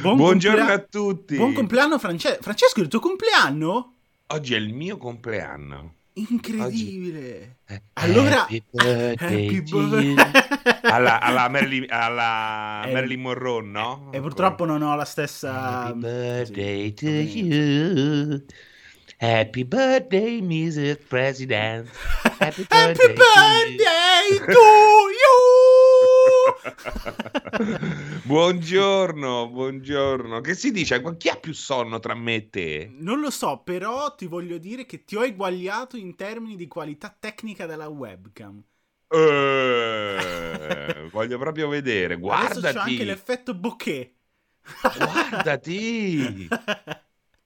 Buon Buongiorno complea- a tutti. Buon compleanno France- Francesco, è il tuo compleanno? Oggi è il mio compleanno. Incredibile. Eh, Allora, happy birthday happy alla, alla Marilyn, alla Eh, Marilyn Monroe, no? E purtroppo non ho la stessa... Happy birthday to you. Happy birthday, Mr. President. Happy Happy birthday, birthday to you! buongiorno, buongiorno. Che si dice? Chi ha più sonno tra me e te? Non lo so, però ti voglio dire che ti ho eguagliato in termini di qualità tecnica della webcam. Eh, voglio proprio vedere. Adesso c'ho Guardati. anche l'effetto bokeh. Guardati.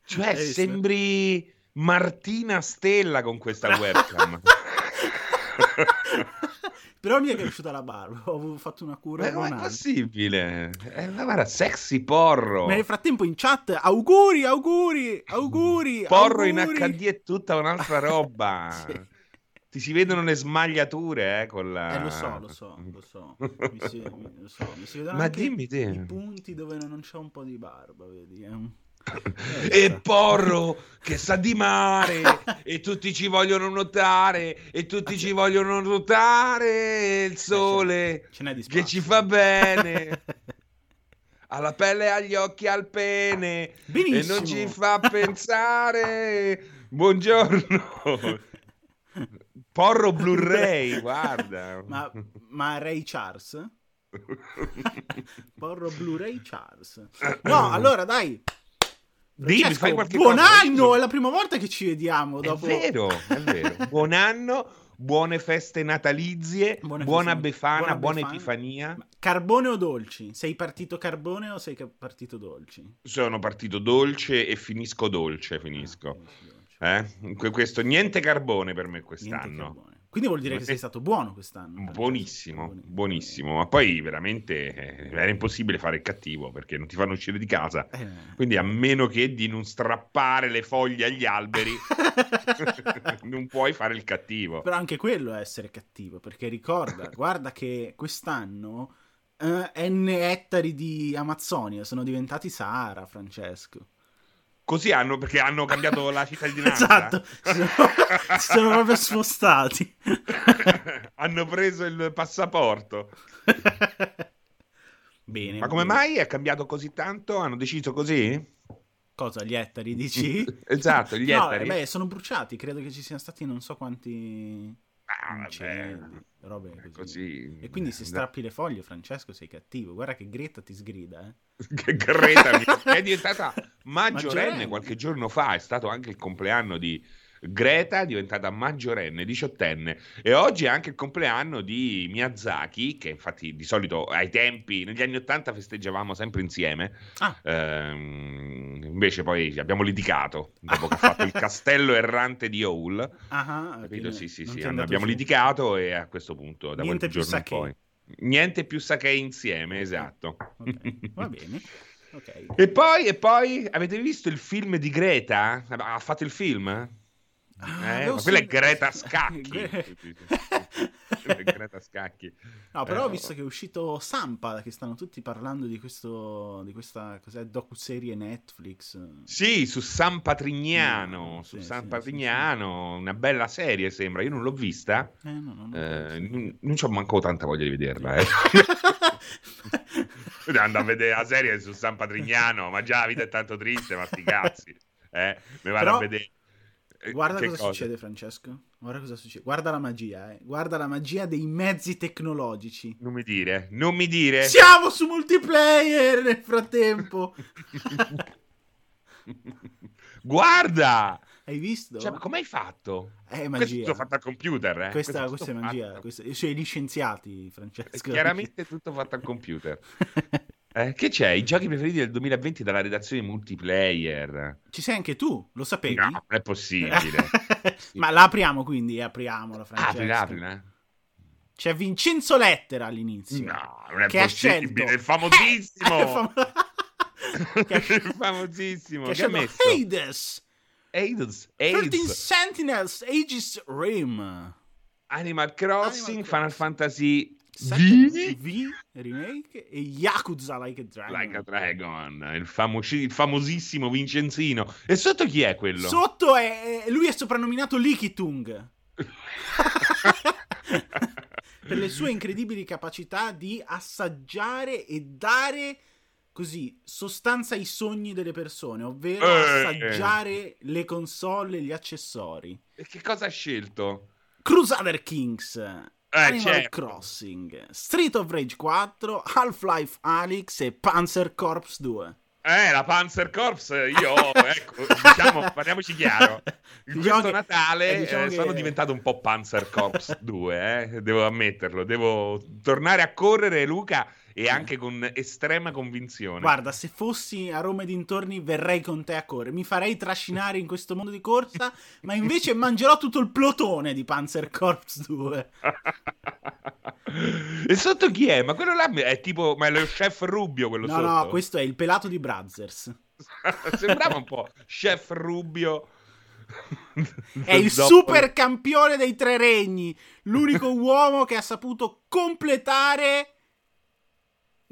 Cioè, sembri Martina Stella con questa webcam. Però mi è cresciuta la barba, ho fatto una cura Ma com'è ormonale. possibile? Eh, ma guarda, sexy porro. Ma nel frattempo in chat, auguri, auguri, auguri. Porro in auguri. HD è tutta un'altra roba. Sì. Ti si vedono le smagliature, eh, con la... Eh, lo so, lo so, lo so. Mi si, mi- lo so, mi si vedono Ma dimmi te. i punti dove non c'è un po' di barba, vedi? È un- E Porro che sa di mare e tutti ci vogliono notare e tutti Ah, ci vogliono notare il sole n'è di che ci fa bene alla pelle, agli occhi, al pene e Benissimo. non ci fa pensare. Buongiorno. Porro Blu-ray, guarda. Ma, ma Ray Charles? Porro Blu-ray Charles. No, allora dai. Dimmi, Francesco, fai qualche buon cosa. anno! Io- È la prima volta che ci vediamo È dopo... vero, è vero. Buon anno, buone feste natalizie, Buone buona feste- Befana, buona buona, Befana. Epifania. Carbone o dolci? Sei partito carbone o sei partito dolci? Sono partito dolce e finisco dolce, finisco. Ah. Eh? Que- Questo, niente carbone per me quest'anno. Quindi vuol dire che sei stato buono quest'anno. Buonissimo, Buoni- buonissimo. Ma poi veramente eh, era impossibile fare il cattivo perché non ti fanno uscire di casa. Eh. Quindi a meno che di non strappare le foglie agli alberi, non puoi fare il cattivo. Però anche quello è essere cattivo, perché ricorda, guarda che quest'anno eh, N ettari di Amazzonia sono diventati Sahara, Francesco. Così hanno, perché hanno cambiato la cittadinanza. Esatto, si sono, si sono proprio spostati. hanno preso il passaporto. Bene. Ma come bene. mai è cambiato così tanto? Hanno deciso così? Cosa, gli ettari, dici? Esatto, gli no, ettari. eh, beh, sono bruciati, credo che ci siano stati non so quanti Ah, robe così. così. E quindi se strappi le foglie, Francesco, sei cattivo. Guarda che Greta ti sgrida, eh. Che Greta è diventata maggiorenne Maggiorenne. qualche giorno fa, è stato anche il compleanno di Greta, è diventata maggiorenne, diciottenne, e oggi è anche il compleanno di Miyazaki, che infatti di solito ai tempi, negli anni Ottanta festeggiavamo sempre insieme, Ah. Ehm, invece poi abbiamo litigato dopo che ha fatto il castello errante di Owl, Ah, capito? quindi Sì, sì, sì, abbiamo su. litigato e a questo punto, da Niente quel giorno in poi, niente più sake insieme, esatto. Ok, va bene. Ok. E poi, e poi, avete visto il film di Greta? Ha fatto il film? Ah, Eh, ma quella è Greta Scacchi. Greta Scacchi. No, però Eh, ho visto che è uscito Sampa, che stanno tutti parlando di questo, di questa, cos'è, docu-serie Netflix. Sì, su San Patrignano, Mm, su sì, San sì, Patrignano, una bella serie sembra, io non l'ho vista, Eh, no, no, no. eh, non, non c'ho manco tanta voglia di vederla, eh. Andando a vedere la serie su San Patrignano, ma già la vita è tanto triste, ma sti cazzi, eh, mi vado Però- a vedere. Eh, Guarda che cosa, succede, Francesco. Guarda cosa succede. Guarda la magia, eh. Guarda la magia dei mezzi tecnologici. Non mi dire, non mi dire. Siamo su multiplayer nel frattempo. Guarda! Hai visto? Cioè, ma come hai fatto? È magia. tutto fatto al computer, eh? Questa, questa è magia. Questa, i suoi licenziati, È Francesco. chiaramente tutto fatto al computer. Eh, che c'è? I giochi preferiti del 2020 dalla redazione multiplayer. Ci sei anche tu, lo sapevi? No, non è possibile. Ma la apriamo quindi, apriamola, Francesco. Apri, apri, C'è Vincenzo Lettera all'inizio. No, non è che possibile. È famosissimo. È fam- che ha, famosissimo. che Che ha messo? Hades AIDS, 13 AIDS, Sentinels Aegis Rim Animal Crossing, Animal Final Crossing. Fantasy V? V remake e Yakuza Like a Dragon. Like a Dragon, il, famosi- il famosissimo Vincenzino. E sotto chi è quello? Sotto è lui è soprannominato Likitung. per le sue incredibili capacità di assaggiare e dare così sostanza ai sogni delle persone, ovvero Eh. assaggiare le console e gli accessori. E che cosa ha scelto? Crusader Kings, Animal certo. Crossing, Street of Rage 4, Half-Life Alyx e Panzer Corps 2. Eh, la Panzer Corps, io, ecco, diciamo, parliamoci chiaro. In Diciamo questo che- Natale eh, diciamo eh, che- sono diventato un po' Panzer Corps 2, eh, devo ammetterlo. Devo tornare a correre, Luca, e anche con estrema convinzione. Guarda, se fossi a Roma e dintorni verrei con te a correre. Mi farei trascinare in questo mondo di corsa, ma invece mangerò tutto il plotone di Panzer Corps 2. e sotto chi è? Ma quello là è tipo, ma è lo chef Rubio quello No, sotto? no, questo è il pelato di Brazzers. Sembrava un po' chef Rubio. È il super campione dei tre regni. L'unico uomo che ha saputo completare.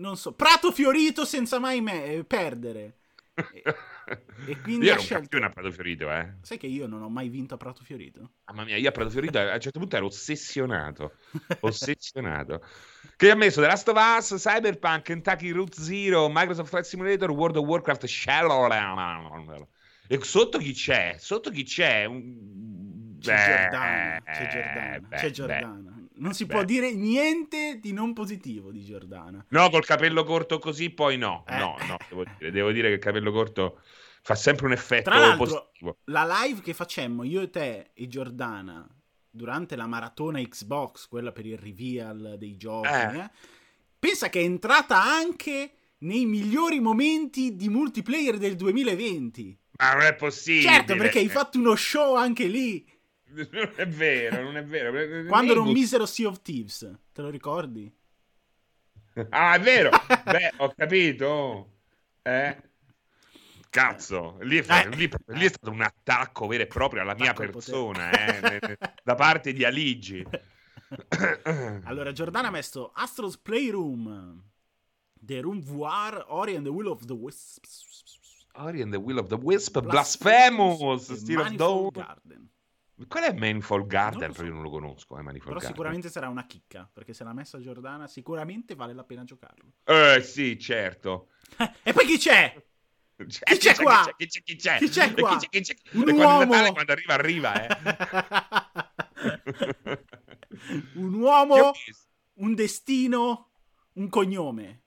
Non so, Prato Fiorito senza mai me- perdere. E, e quindi io ero un scelto- campione a Prato Fiorito, eh. Sai che io non ho mai vinto a Prato Fiorito? Mamma mia, io a Prato Fiorito a un certo punto ero ossessionato. Ossessionato. Che ha messo The Last of Us, Cyberpunk, Kentucky Route Zero, Microsoft Flight Simulator, World of Warcraft, Shadowlands. E sotto chi c'è? Sotto chi c'è? Un... C'è Beh, Giordana, c'è Giordana, beh, c'è. Giordana. Non si beh. può dire niente di non positivo di Giordana. No, col capello corto così, poi no. Eh. No, no, devo dire, devo dire che il capello corto fa sempre un effetto positivo. la live che facemmo io e te e Giordana durante la maratona Xbox, quella per il reveal dei giochi, Eh. eh, pensa che è entrata anche nei migliori momenti di multiplayer del 2020. Ma non è possibile. Certo, perché hai fatto uno show anche lì, Non è vero, non è vero. quando era un misero Sea of Thieves. Te lo ricordi? Ah, è vero. Beh, ho capito. Eh. Cazzo, lì è, Eh. lì- lì è stato un attacco vero e proprio alla mia Attacco persona, eh, da parte di Aligi. Allora, Giordana ha messo Astro's Playroom, The Room VR, Ori and the Will of the Wisps. Ori and the Will of the Wisp, Blasphemous, e Steel of Dawn. Garden. Qual è Manifold Garden? So. Io non lo conosco, eh, Manifold Però Garden. sicuramente sarà una chicca, perché se l'ha messa Giordana sicuramente vale la pena giocarlo. Eh, sì, certo. e poi chi c'è? Chi c'è qua? Chi c'è? Chi c'è? Chi c'è qua? Chi c'è? Chi c'è? Un E uomo. Natale, quando arriva, arriva, eh. un uomo, un destino, un cognome.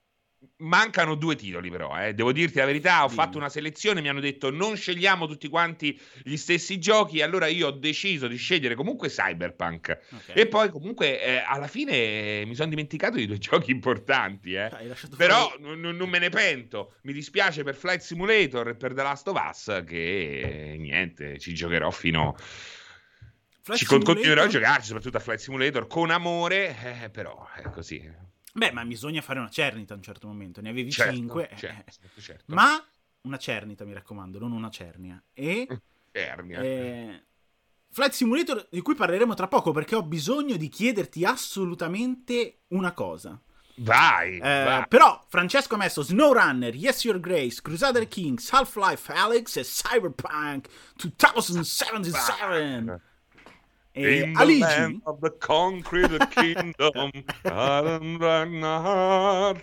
Mancano due titoli, però. Eh. Devo dirti la verità: ho Dimmi. fatto una selezione. Mi hanno detto non scegliamo tutti quanti gli stessi giochi. Allora io ho deciso di scegliere comunque Cyberpunk. Ok. E poi, comunque, eh, alla fine eh, mi sono dimenticato di due giochi importanti. Eh. Lasciato Però fuori- non, me ne pento. Mi dispiace per Flight Simulator e per The Last of Us. Che eh, niente, ci giocherò fino. Flight ci Simulator- continuerò a giocarci, soprattutto a Flight Simulator con amore. eh, però è così. Beh, ma bisogna fare una cernita a un certo momento. Ne avevi Certo, 5. certo, certo, certo. Ma una cernita, mi raccomando, non una cernia. E Ernia. eh, Flight Simulator, di cui parleremo tra poco, perché ho bisogno di chiederti assolutamente una cosa. Vai, Eh, vai. però Francesco ha messo SnowRunner, Yes Your Grace, Crusader Kings, Half-Life Alyx e Cyberpunk 2077. E In the Aligi, land of the concrete kingdom,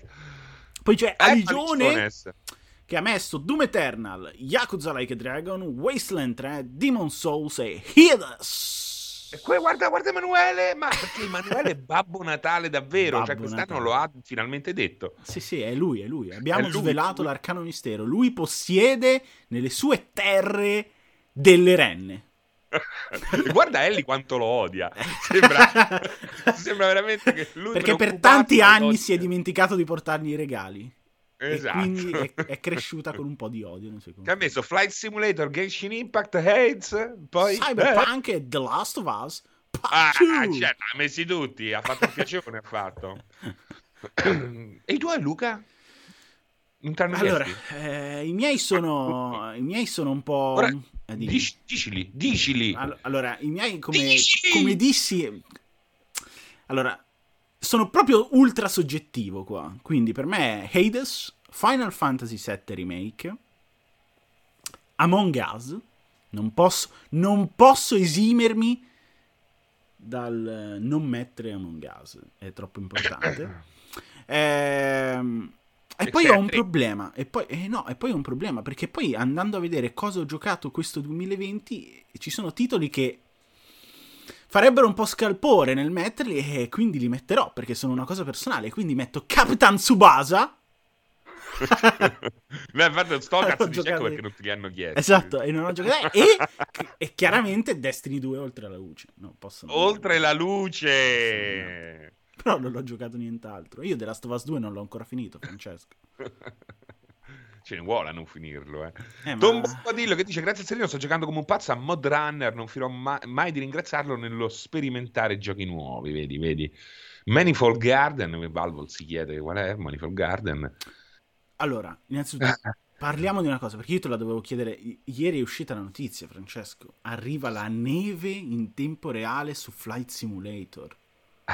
poi c'è Eh, Aligione che ha messo Doom Eternal, Yakuza Like a Dragon, Wasteland 3, Demon Souls e Hades. E poi guarda, guarda Emanuele, ma perché Emanuele è Babbo Natale davvero, cioè Babbo quest'anno Natale. lo ha finalmente detto. Sì, sì, è lui, è lui. Abbiamo È lui, svelato lui. l'arcano mistero. Lui possiede nelle sue terre delle renne. guarda Ellie quanto lo odia. Sembra, sembra veramente che lui Perché per tanti anni si è dimenticato di portargli i regali. Esatto. Quindi è, è cresciuta con un po' di odio. Che ha messo Flight Simulator, Genshin Impact, Hades, poi... Cyberpunk e The Last of Us. Ah, 2. certo, ha messi tutti, ha fatto un piacere, ha fatto. e i tuoi, Luca? Allora, eh, i miei sono. I miei sono un po'. Ora, eh. Dici- dicili, dicili. All- Allora, i miei come, come dissi. Allora, sono proprio ultra soggettivo qua. Quindi per me è Hades, Final Fantasy VII Remake, Among Us. Non posso, non posso esimermi dal non mettere Among Us, è troppo importante. Ehm, e poi ho un problema, e poi, eh no, e poi ho un problema, perché poi andando a vedere cosa ho giocato questo 2020, ci sono titoli che farebbero un po' scalpore nel metterli e quindi li metterò, perché sono una cosa personale, quindi metto Capitan Tsubasa. no, infatti sto cazzo di giocato... perché non te li hanno chiesto. Esatto, e non ho giocato. e, e chiaramente Destiny 2 oltre la luce. No, oltre la luce! Però non l'ho giocato nient'altro. Io The Last of Us 2 non l'ho ancora finito, Francesco. Ce ne vuole a non finirlo, eh. eh Tom Bombadillo che dice: Grazie a Serino, sto giocando come un pazzo a Mod Runner. Non finirò ma- mai di ringraziarlo nello sperimentare giochi nuovi. Vedi, vedi. Manifold Garden. Valvol si chiede qual è Manifold Garden. Allora, innanzitutto. Parliamo di una cosa, perché io te la dovevo chiedere. Ieri è uscita la notizia, Francesco. Arriva la neve in tempo reale su Flight Simulator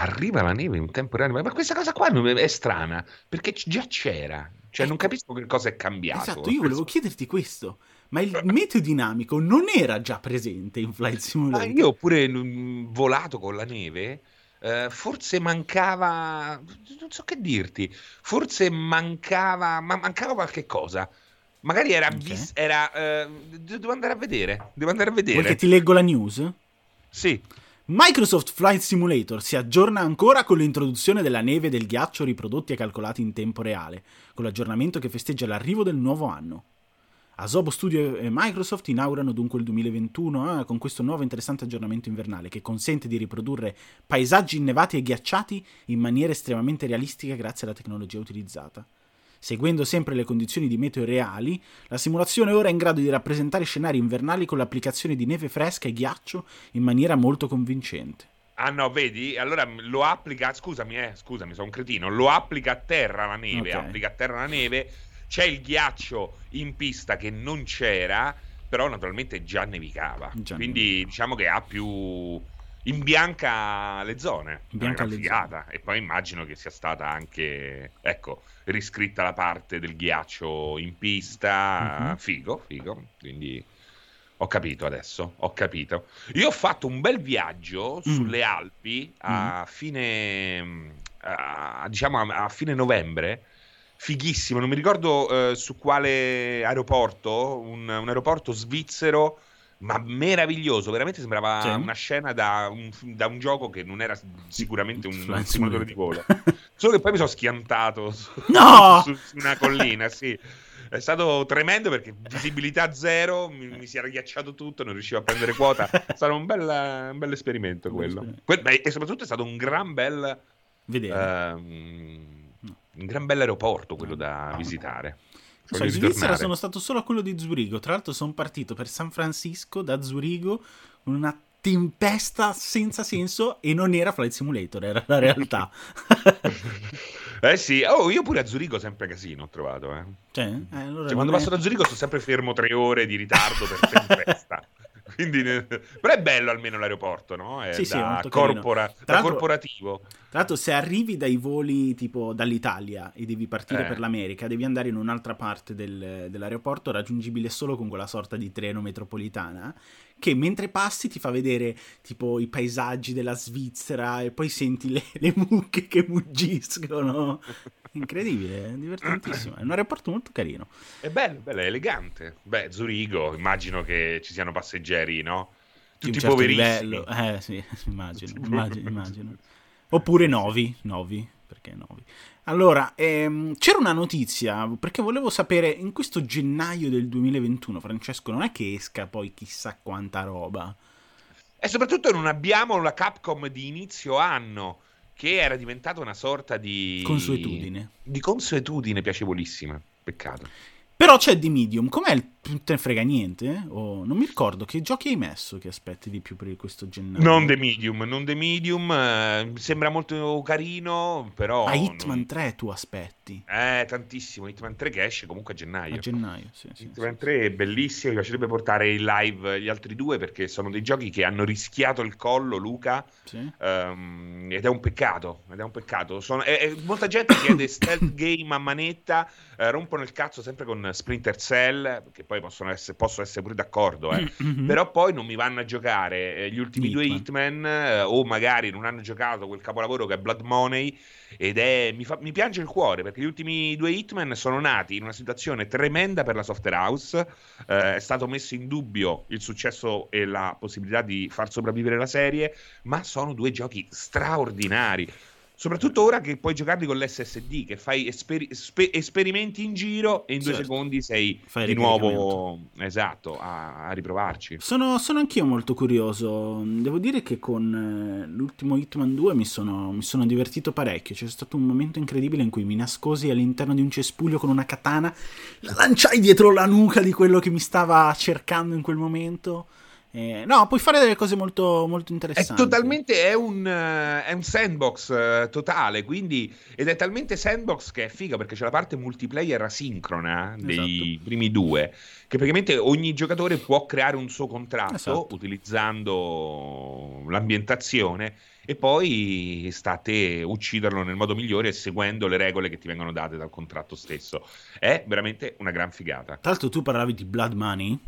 arriva la neve in tempo reale. Ma questa cosa qua è strana, perché già c'era. Cioè, non ecco. capisco che cosa è cambiato. Esatto, io volevo chiederti questo. Ma il meteo dinamico non era già presente in Flight Simulator? Ma io ho pure volato con la neve. Uh, forse mancava, non so che dirti, forse mancava, ma mancava qualche cosa. Magari era, okay. vis- era uh, devo andare a vedere. Devo andare a vedere. Che ti leggo la news? Sì. Microsoft Flight Simulator si aggiorna ancora con l'introduzione della neve e del ghiaccio riprodotti e calcolati in tempo reale, con l'aggiornamento che festeggia l'arrivo del nuovo anno. Asobo Studio e Microsoft inaugurano dunque il 2021 eh, con questo nuovo interessante aggiornamento invernale che consente di riprodurre paesaggi innevati e ghiacciati in maniera estremamente realistica grazie alla tecnologia utilizzata. Seguendo sempre le condizioni di meteo reali, la simulazione ora è in grado di rappresentare scenari invernali con l'applicazione di neve fresca e ghiaccio in maniera molto convincente. Ah no, vedi? Allora lo applica, scusami, eh, scusami, sono un cretino, lo applica a terra la neve, okay. applica a terra la neve, c'è il ghiaccio in pista che non c'era, però naturalmente già nevicava. Già Quindi nevicava. diciamo che ha più imbianca le zone. Imbianca le figata. Zone. E poi immagino che sia stata anche, ecco, riscritta la parte del ghiaccio in pista. Mm-hmm. Figo, figo. Quindi ho capito adesso, ho capito. Io ho fatto un bel viaggio mm. sulle Alpi a mm. fine, a, diciamo a, a, fine novembre. Fighissimo, non mi ricordo eh, su quale aeroporto, un, un aeroporto svizzero ma meraviglioso, veramente sembrava sì. una scena da un, da un, gioco che non era sicuramente un, un simulatore di volo. Solo che poi mi sono schiantato su, no! su, su una collina, sì. È stato tremendo perché visibilità zero, mi, mi, si era ghiacciato tutto, non riuscivo a prendere quota. È stato un bel, un bel esperimento quello. Que- beh, e soprattutto è stato un gran bel... Vedere. Uh, un gran bel aeroporto quello da visitare. So, in Svizzera sono stato solo a quello di Zurigo. Tra l'altro, sono partito per San Francisco da Zurigo con una tempesta senza senso e non era Flight Simulator, era la realtà. eh sì, oh, io pure a Zurigo sempre casino ho trovato. Eh. Cioè, eh, allora cioè, quando è... passo da Zurigo sto sempre fermo tre ore di ritardo per tempesta. Quindi, però è bello almeno l'aeroporto, no? È sì, da, sì, corpora, da corporativo. Tra l'altro, se arrivi dai voli tipo dall'Italia e devi partire eh. per l'America, devi andare in un'altra parte del, dell'aeroporto raggiungibile solo con quella sorta di treno metropolitana che mentre passi ti fa vedere tipo i paesaggi della Svizzera e poi senti le, le mucche che muggiscono. Incredibile, è divertentissimo. È un aeroporto molto carino. È bello, bello, è elegante. Beh, Zurigo, immagino che ci siano passeggeri, no? Tutti certo poverissimi. Livello. Eh sì, immagino, immagino, immagino. Oppure Novi, Novi, perché Novi? Allora, ehm, c'era una notizia, perché volevo sapere, in questo gennaio del 2021, Francesco, non è che esca poi chissà quanta roba. E soprattutto non abbiamo la Capcom di inizio anno, che era diventata una sorta di... Consuetudine. Di consuetudine piacevolissima, peccato. Però c'è di Medium, com'è il non te ne frega niente? O non mi ricordo che giochi hai messo che aspetti di più per questo gennaio. Non The Medium, non The Medium, eh, sembra molto carino, però... A Hitman non... 3 tu aspetti. Eh, tantissimo, Hitman 3 che esce comunque a gennaio. A gennaio, sì. sì Hitman sì, 3 sì. è bellissimo, mi piacerebbe portare in live gli altri due perché sono dei giochi che hanno rischiato il collo, Luca, Sì. ehm, ed è un peccato, ed è un peccato. Sono- e- e molta gente chiede stealth game a manetta, eh, rompono il cazzo sempre con Splinter Cell, che poi possono essere, posso essere pure d'accordo, eh. Mhm. Però poi non mi vanno a giocare eh, gli ultimi due Hitman. Hitman eh, o magari non hanno giocato quel capolavoro che è Blood Money ed è mi, fa- mi piange il cuore perché gli ultimi due Hitman sono nati in una situazione tremenda per la software house eh, è stato messo in dubbio il successo e la possibilità di far sopravvivere la serie ma sono due giochi straordinari Soprattutto ora che puoi giocarli con l'SSD, che fai esperi- spe- esperimenti in giro e in due Certo. secondi sei Fai di nuovo esatto a, a riprovarci. Sono, sono anch'io molto curioso. Devo dire che con eh, l'ultimo Hitman 2 mi sono, mi sono divertito parecchio. C'è stato un momento incredibile in cui mi nascosi all'interno di un cespuglio con una katana, la lanciai dietro la nuca di quello che mi stava cercando in quel momento. Eh, no, puoi fare delle cose molto, molto È interessanti. totalmente è un, eh, è un sandbox eh, totale, quindi ed è talmente sandbox che è figa perché c'è la parte multiplayer asincrona dei Esatto. primi due, che praticamente ogni giocatore può creare un suo contratto Esatto. utilizzando l'ambientazione e poi sta a te ucciderlo nel modo migliore seguendo le regole che ti vengono date dal contratto stesso. È veramente una gran figata. Tra l'altro, tu parlavi di Blood Money.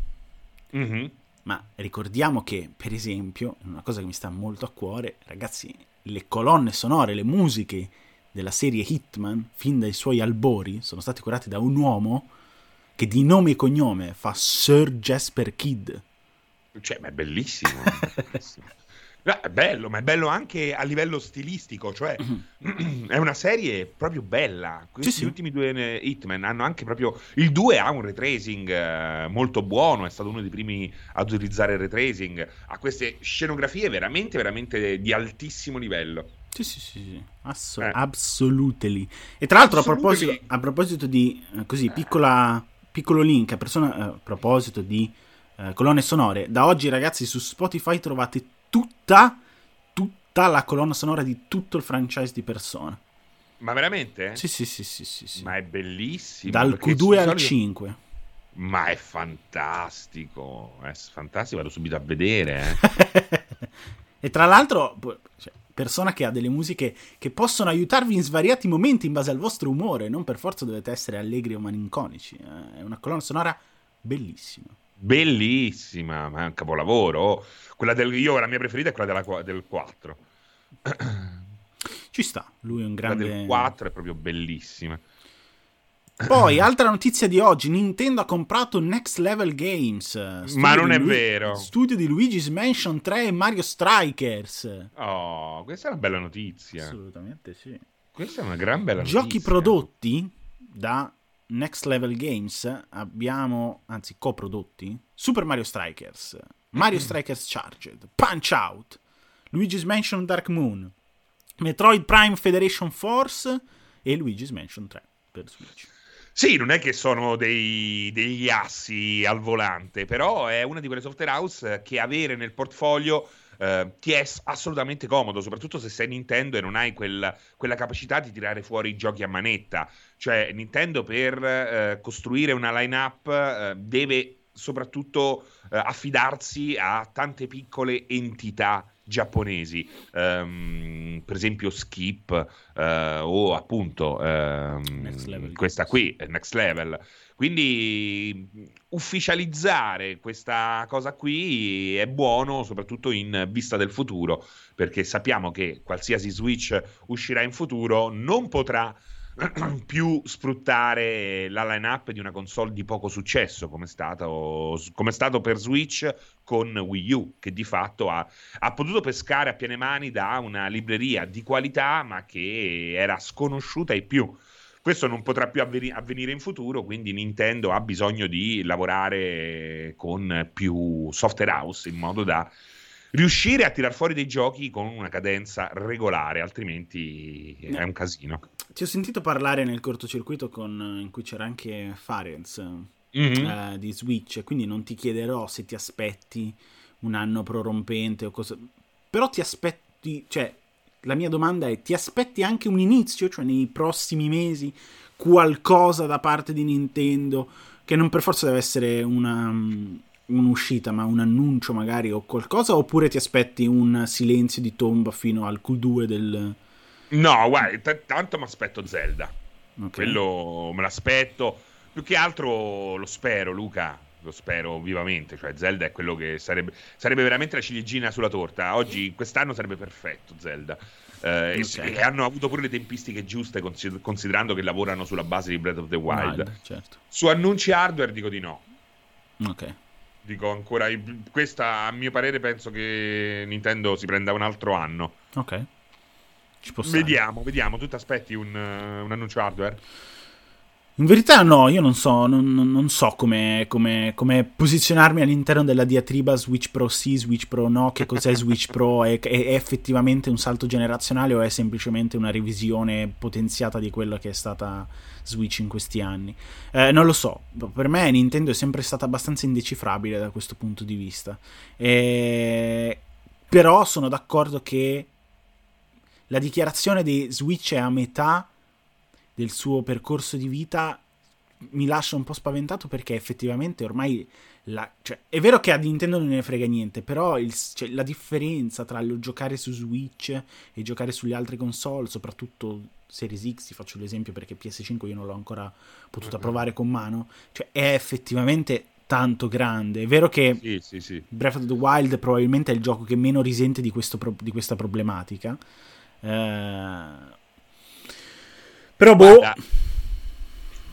Mhm. Ma ricordiamo che, per esempio, una cosa che mi sta molto a cuore, ragazzi, le colonne sonore, le musiche della serie Hitman, fin dai suoi albori, sono state curate da un uomo che di nome e cognome fa Sir Jasper Kidd. Cioè, ma è bellissimo. è bellissimo. È bello, ma è bello anche a livello stilistico, cioè è una serie proprio bella. Questi sì. ultimi due eh, Hitman hanno anche proprio il 2 ha un retracing eh, molto buono, è stato uno dei primi ad utilizzare il retracing, ha queste scenografie veramente veramente di altissimo livello. Sì, sì, sì, sì. Asso- Eh. absolutely. E tra l'altro, a proposito, a proposito di eh, così, piccola, piccolo link, a, persona- a proposito di eh, colonne sonore, da oggi, ragazzi, su Spotify trovate tutta, tutta la colonna sonora di tutto il franchise di Persona. Ma veramente? Sì, sì, sì, sì, sì, sì. Ma è bellissimo. Dal perché Q2 di al solito- 5. Ma è fantastico, è fantastico, vado subito a vedere. eh. e tra l'altro, cioè, persona che ha delle musiche che possono aiutarvi in svariati momenti in base al vostro umore, non per forza dovete essere allegri o malinconici. eh. È una colonna sonora bellissima. Bellissima, ma è un capolavoro. Quella del, io la mia preferita è quella della del 4. Ci sta, lui è un Quella grande... del 4 è proprio bellissima. Poi, altra notizia di oggi, Nintendo ha comprato Next Level Games. Ma non è Lu- vero. Studio di Luigi's Mansion 3 e Mario Strikers. Oh, questa è una bella notizia. Assolutamente sì. Questa è una gran bella Giochi notizia. prodotti da Next Level Games abbiamo, anzi coprodotti, Super Mario Strikers, Mario Strikers Charged, Punch Out, Luigi's Mansion Dark Moon, Metroid Prime Federation Force e Luigi's Mansion 3 per Switch. Sì, non è che sono dei- degli assi al volante, però è una di quelle software house che avere nel portfolio eh, ti è assolutamente comodo, soprattutto se sei Nintendo e non hai quel- quella capacità di tirare fuori i giochi a manetta. Cioè, Nintendo per eh, costruire una line-up eh, deve soprattutto eh, affidarsi a tante piccole entità giapponesi, Ehm, per esempio Skip eh, o appunto Level. questa qui, è Next Level. Quindi ufficializzare questa cosa qui è buono soprattutto in vista del futuro, perché sappiamo che qualsiasi Switch uscirà in futuro non potrà più sfruttare la line-up di una console di poco successo come è stato, come è stato per Switch con Wii U, che di fatto ha, ha potuto pescare a piene mani da una libreria di qualità ma che era sconosciuta ai più. Questo non potrà più avveni- avvenire in futuro, quindi Nintendo ha bisogno di lavorare con più software house in modo da riuscire a tirar fuori dei giochi con una cadenza regolare, altrimenti è un casino. Ti ho sentito parlare nel cortocircuito con, in cui c'era anche Farenz mm-hmm. eh, di Switch, quindi non ti chiederò se ti aspetti un anno prorompente o cosa... Però ti aspetti, cioè, la mia domanda è, ti aspetti anche un inizio, cioè nei prossimi mesi, qualcosa da parte di Nintendo, che non per forza deve essere una un'uscita, ma un annuncio magari o qualcosa, oppure ti aspetti un silenzio di tomba fino al Q2 del... No, guarda, t- tanto mi aspetto Zelda. Okay. Quello me l'aspetto. Più che altro lo spero, Luca. Lo spero vivamente. Cioè, Zelda è quello che sarebbe, sarebbe veramente la ciliegina sulla torta. Oggi, quest'anno sarebbe perfetto Zelda. Eh, okay. e hanno avuto pure le tempistiche giuste, considerando che lavorano sulla base di Breath of the Wild. Wild certo. Su annunci hardware dico di no. Ok dico ancora, questa a mio parere penso che Nintendo si prenda un altro anno. Ok. Ci può vediamo, vediamo. Tu ti aspetti un, un annuncio hardware? In verità no, io non so, non, non so come, come, come, posizionarmi all'interno della diatriba Switch Pro sì, Switch Pro no, che cos'è Switch Pro, è, è, effettivamente un salto generazionale o è semplicemente una revisione potenziata di quello che è stata Switch in questi anni? Eh, non lo so, per me Nintendo è sempre stata abbastanza indecifrabile da questo punto di vista, e... però sono d'accordo che la dichiarazione di Switch è a metà del suo percorso di vita mi lascia un po' spaventato perché effettivamente ormai la, cioè, è vero che a Nintendo non ne frega niente, però il, cioè, la differenza tra lo giocare su Switch e giocare sulle altre console, soprattutto Series X, ti faccio l'esempio perché PS5 io non l'ho ancora potuta mm-hmm. provare con mano, cioè è effettivamente tanto grande. È vero che sì, sì, sì. Breath of the Wild probabilmente è il gioco che meno risente di, questo, di questa problematica. Eh, però boh. Guarda,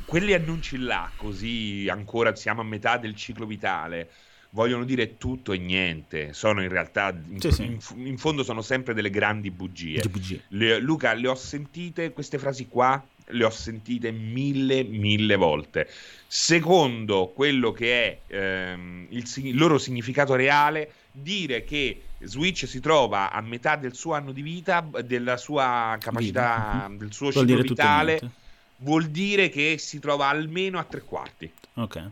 quelli annunci là, così ancora siamo a metà del ciclo vitale, vogliono dire tutto e niente. Sono in realtà, in, sì, sì. in, in fondo, sono sempre delle grandi bugie. bugie. Le, Luca, le ho sentite queste frasi qua? Le ho sentite mille, mille volte. Secondo quello che è ehm, il, il loro significato reale, dire che Switch si trova a metà del suo anno di vita, della sua capacità, del suo vuol ciclo vitale, vuol dire che si trova almeno a tre quarti. Ok.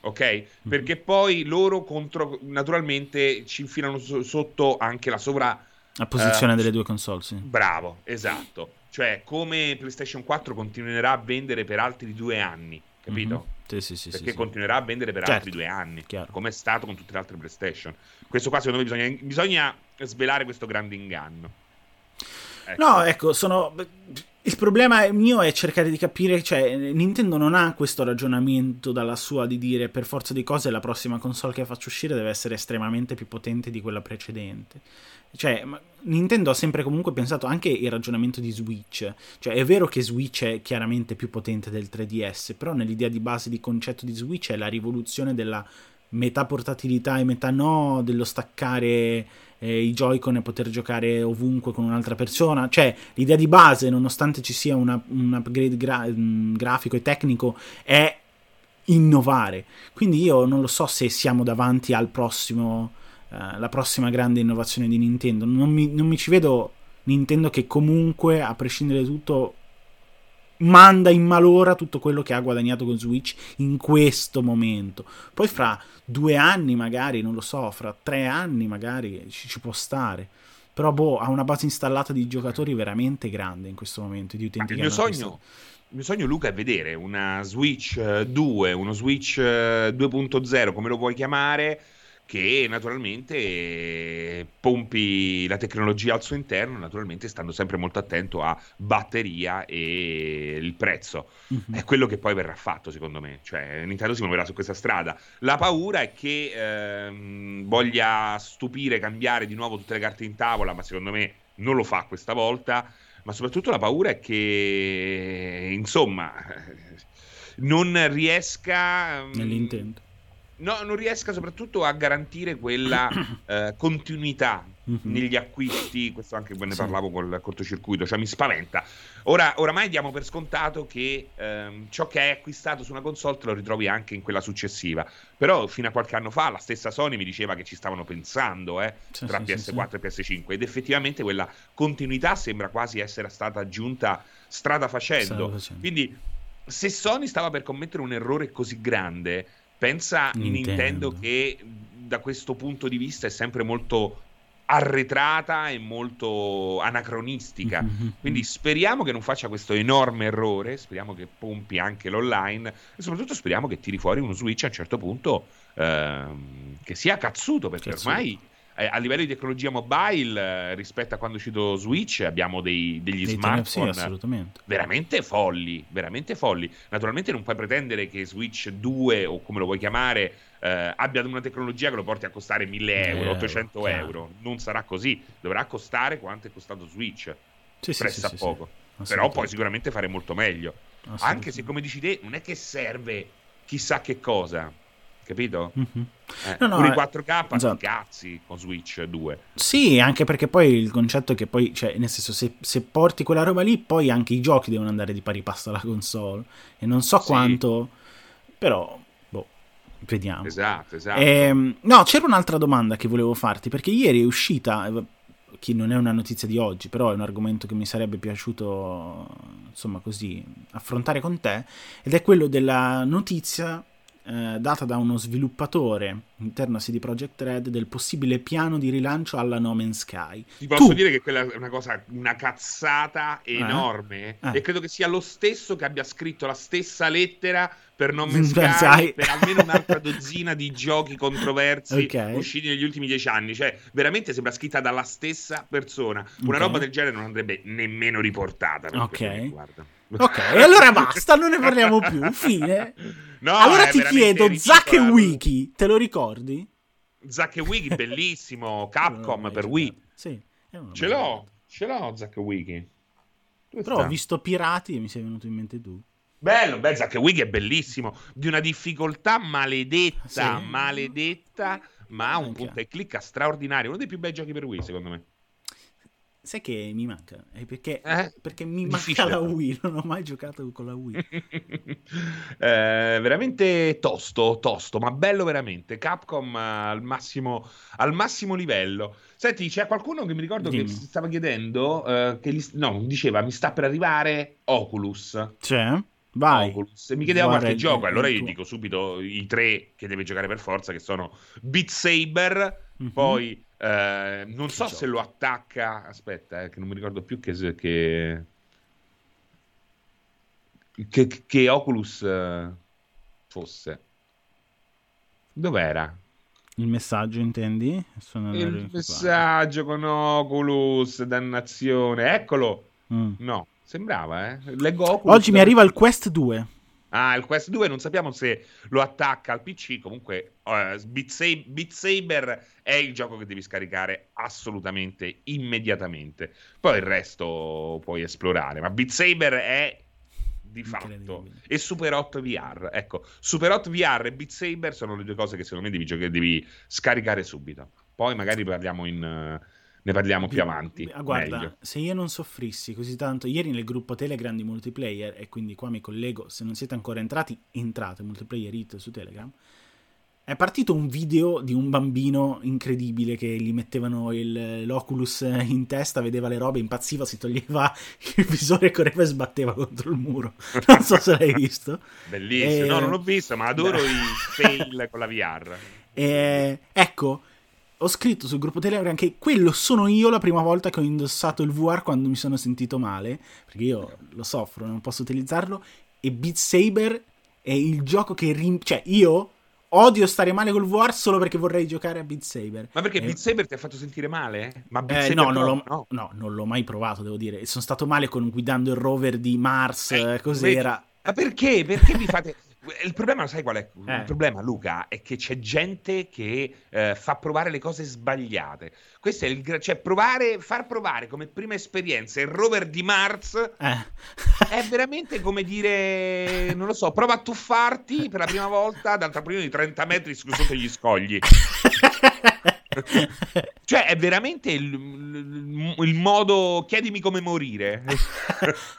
Ok? Mm-hmm. Perché poi loro contro, naturalmente ci infilano so- sotto anche la sovra... La posizione uh, delle due console, sì. Bravo, esatto. Cioè, come PlayStation 4 continuerà a vendere per altri due anni, capito? Mm-hmm. Sì, sì, sì, perché sì, continuerà a vendere per certo. altri due anni, come è stato con tutte le altre PlayStation. Questo qua, secondo me, bisogna, bisogna svelare questo grande inganno. Ecco. No, ecco, sono. Il problema mio è cercare di capire, cioè, Nintendo non ha questo ragionamento dalla sua di dire per forza di cose la prossima console che faccio uscire deve essere estremamente più potente di quella precedente. Cioè, Nintendo ha sempre comunque pensato anche il ragionamento di Switch. Cioè, è vero che Switch è chiaramente più potente del 3DS, però nell'idea di base di concetto di Switch è la rivoluzione della metà portatilità e metà no, dello staccare eh, i Joy-Con e poter giocare ovunque con un'altra persona. Cioè, l'idea di base, nonostante ci sia una, un upgrade gra- mm, grafico e tecnico, è innovare. Quindi io non lo so se siamo davanti al prossimo eh, la prossima grande innovazione di Nintendo. Non mi, non mi ci vedo Nintendo che comunque, a prescindere da tutto, manda in malora tutto quello che ha guadagnato con Switch in questo momento. Poi fra due anni magari, non lo so, fra tre anni magari ci, ci può stare. Però boh, ha una base installata di giocatori veramente grande in questo momento, di utenti il mio sogno, il mio sogno, Luca, è vedere una Switch 2, uno Switch 2.0, eh, come lo vuoi chiamare, che naturalmente pompi la tecnologia al suo interno, naturalmente stando sempre molto attento a batteria e il prezzo. Mm-hmm. È quello che poi verrà fatto, secondo me. Cioè, Nintendo si muoverà su questa strada. La paura è che ehm, voglia stupire, cambiare di nuovo tutte le carte in tavola, ma secondo me non lo fa questa volta. Ma soprattutto la paura è che, insomma, non riesca... Ehm, Nell'intento no, non riesca soprattutto a garantire quella eh, continuità mm-hmm. negli acquisti, questo anche ne parlavo col cortocircuito, cioè mi spaventa. Ora, oramai diamo per scontato che ehm, ciò che hai acquistato su una console te lo ritrovi anche in quella successiva, però fino a qualche anno fa la stessa Sony mi diceva che ci stavano pensando eh, sì, tra sì, PS4 sì, e PS5 ed effettivamente quella continuità sembra quasi essere stata aggiunta strada facendo. Quindi se Sony stava per commettere un errore così grande, pensa Nintendo. in Nintendo che da questo punto di vista è sempre molto arretrata e molto anacronistica. Mm-hmm. Quindi speriamo che non faccia questo enorme errore, speriamo che pompi anche l'online e soprattutto speriamo che tiri fuori uno Switch a un certo punto ehm, che sia cazzuto, perché cazzuto. ormai eh, a livello di tecnologia mobile eh, rispetto a quando è uscito Switch abbiamo dei, degli dei smartphone sì, veramente folli, veramente folli. Naturalmente non puoi pretendere che Switch 2 o come lo vuoi chiamare eh, abbia una tecnologia che lo porti a costare 1000 euro, 800 chiaro. euro. Non sarà così, dovrà costare quanto è costato Switch. Sì, Presta sì, poco. Però puoi sicuramente fare molto meglio. Anche se come dici te non è che serve chissà che cosa capito? Mm-hmm. Eh, no, no, i 4K esatto. cazzi con Switch 2. Sì, anche perché poi il concetto è che poi, cioè, nel senso, se, se, porti quella roba lì, poi anche i giochi devono andare di pari passo alla console. E non so sì. quanto, però, boh, vediamo. Esatto, esatto. Ehm, no, c'era un'altra domanda che volevo farti, perché ieri è uscita, eh, che non è una notizia di oggi, però è un argomento che mi sarebbe piaciuto, insomma, così, affrontare con te, ed è quello della notizia eh, data da uno sviluppatore interno a CD Projekt Red del possibile piano di rilancio alla No Man's Sky. Ti posso tu... dire che quella è una cosa, una cazzata eh? enorme eh? Eh. e credo che sia lo stesso che abbia scritto la stessa lettera per No Man's Sky per almeno un'altra dozzina di giochi controversi okay. usciti negli ultimi dieci anni. Cioè, veramente sembra scritta dalla stessa persona. Una okay. roba del genere non andrebbe nemmeno riportata. Per ok. Ok, e allora basta, non ne parliamo più. Fine. No, allora ti chiedo, Zack e Wiki, te lo ricordi? Zack e Wiki, bellissimo. Capcom per Wii. Sì. Ce l'ho, ce l'ho Zack e Wiki. Però ho visto Pirati e mi sei venuto in mente tu. Bello, beh, Zack e Wiki è bellissimo. Di una difficoltà maledetta, sì. maledetta, ma ha un punto e clicca straordinario. Uno dei più bei giochi per Wii, secondo me. Sai che mi manca? È perché, eh? perché mi Difficile. manca la Wii, non ho mai giocato con la Wii. eh, veramente tosto, tosto, ma bello veramente. Capcom al massimo, al massimo livello. Senti, c'è qualcuno che mi ricordo Dimmi. che stava chiedendo, eh, che gli, no, diceva mi sta per arrivare Oculus. C'è? Vai. Oculus. E mi chiedeva Guarda qualche gioco, allora io dico subito i tre che deve giocare per forza, che sono Beat Saber, mm-hmm. poi eh, non so se lo attacca. Aspetta, eh, che non mi ricordo più che. che, che, che Oculus eh, fosse. Dov'era? Il messaggio, intendi? Sono il messaggio con Oculus, dannazione. Eccolo. Mm. No, sembrava, eh. Leggo Oculus. Oggi mi arriva il Quest 2. Ah, il Quest 2 non sappiamo se lo attacca al PC, comunque uh, Beat, Saber, Beat, Saber è il gioco che devi scaricare assolutamente immediatamente. Poi il resto puoi esplorare, ma Beat Saber è di fatto e Super 8 VR. Ecco, Super 8 VR e Beat Saber sono le due cose che secondo me devi, gioca- devi scaricare subito. Poi magari parliamo in... Uh, ne parliamo più avanti. Ah, guarda, meglio. se io non soffrissi così tanto, ieri nel gruppo Telegram di multiplayer, e quindi qua mi collego, se non siete ancora entrati, entrate, multiplayer hit su Telegram, è partito un video di un bambino incredibile che gli mettevano il, l'Oculus in testa, vedeva le robe, impazziva, si toglieva il visore, correva e sbatteva contro il muro. Non so se l'hai visto. Bellissimo, e... no, non l'ho visto, ma adoro i fail con la VR. E... Ecco, ho scritto sul gruppo Telegram che quello sono io la prima volta che ho indossato il VR quando mi sono sentito male, perché io lo soffro, non posso utilizzarlo, e Beat Saber è il gioco che... Rim- cioè, io odio stare male col VR solo perché vorrei giocare a Beat Saber. Ma perché eh, Beat Saber ti ha fatto sentire male? Ma Beat eh, Saber no, non l'ho, no. no, non l'ho mai provato, devo dire. Sono stato male con guidando il rover di Mars, eh, cos'era? Ma perché? Perché mi fate... Il problema, sai qual è? Eh. Il problema, Luca, è che c'è gente che eh, fa provare le cose sbagliate. Questo è il cioè provare, far provare come prima esperienza il rover di Mars eh. è veramente come dire, non lo so, prova a tuffarti per la prima volta dal trampolino di 30 metri sotto gli scogli. cioè, è veramente il, il, il, modo chiedimi come morire.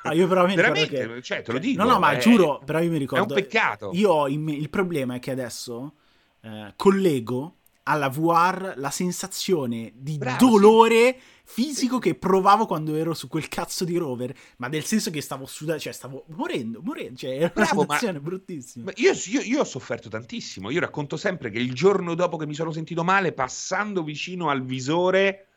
ah, io però mi veramente, che... cioè, te lo dico. No, no, ma è... giuro, però io mi ricordo. È un peccato. Io il problema è che adesso eh, collego alla VR la sensazione di Bravo, dolore sì. fisico che provavo quando ero su quel cazzo di rover, ma nel senso che stavo sudando, cioè stavo morendo, morendo, cioè era Bravo, una sensazione ma, bruttissima. Ma io, io, io, ho sofferto tantissimo, io racconto sempre che il giorno dopo che mi sono sentito male, passando vicino al visore,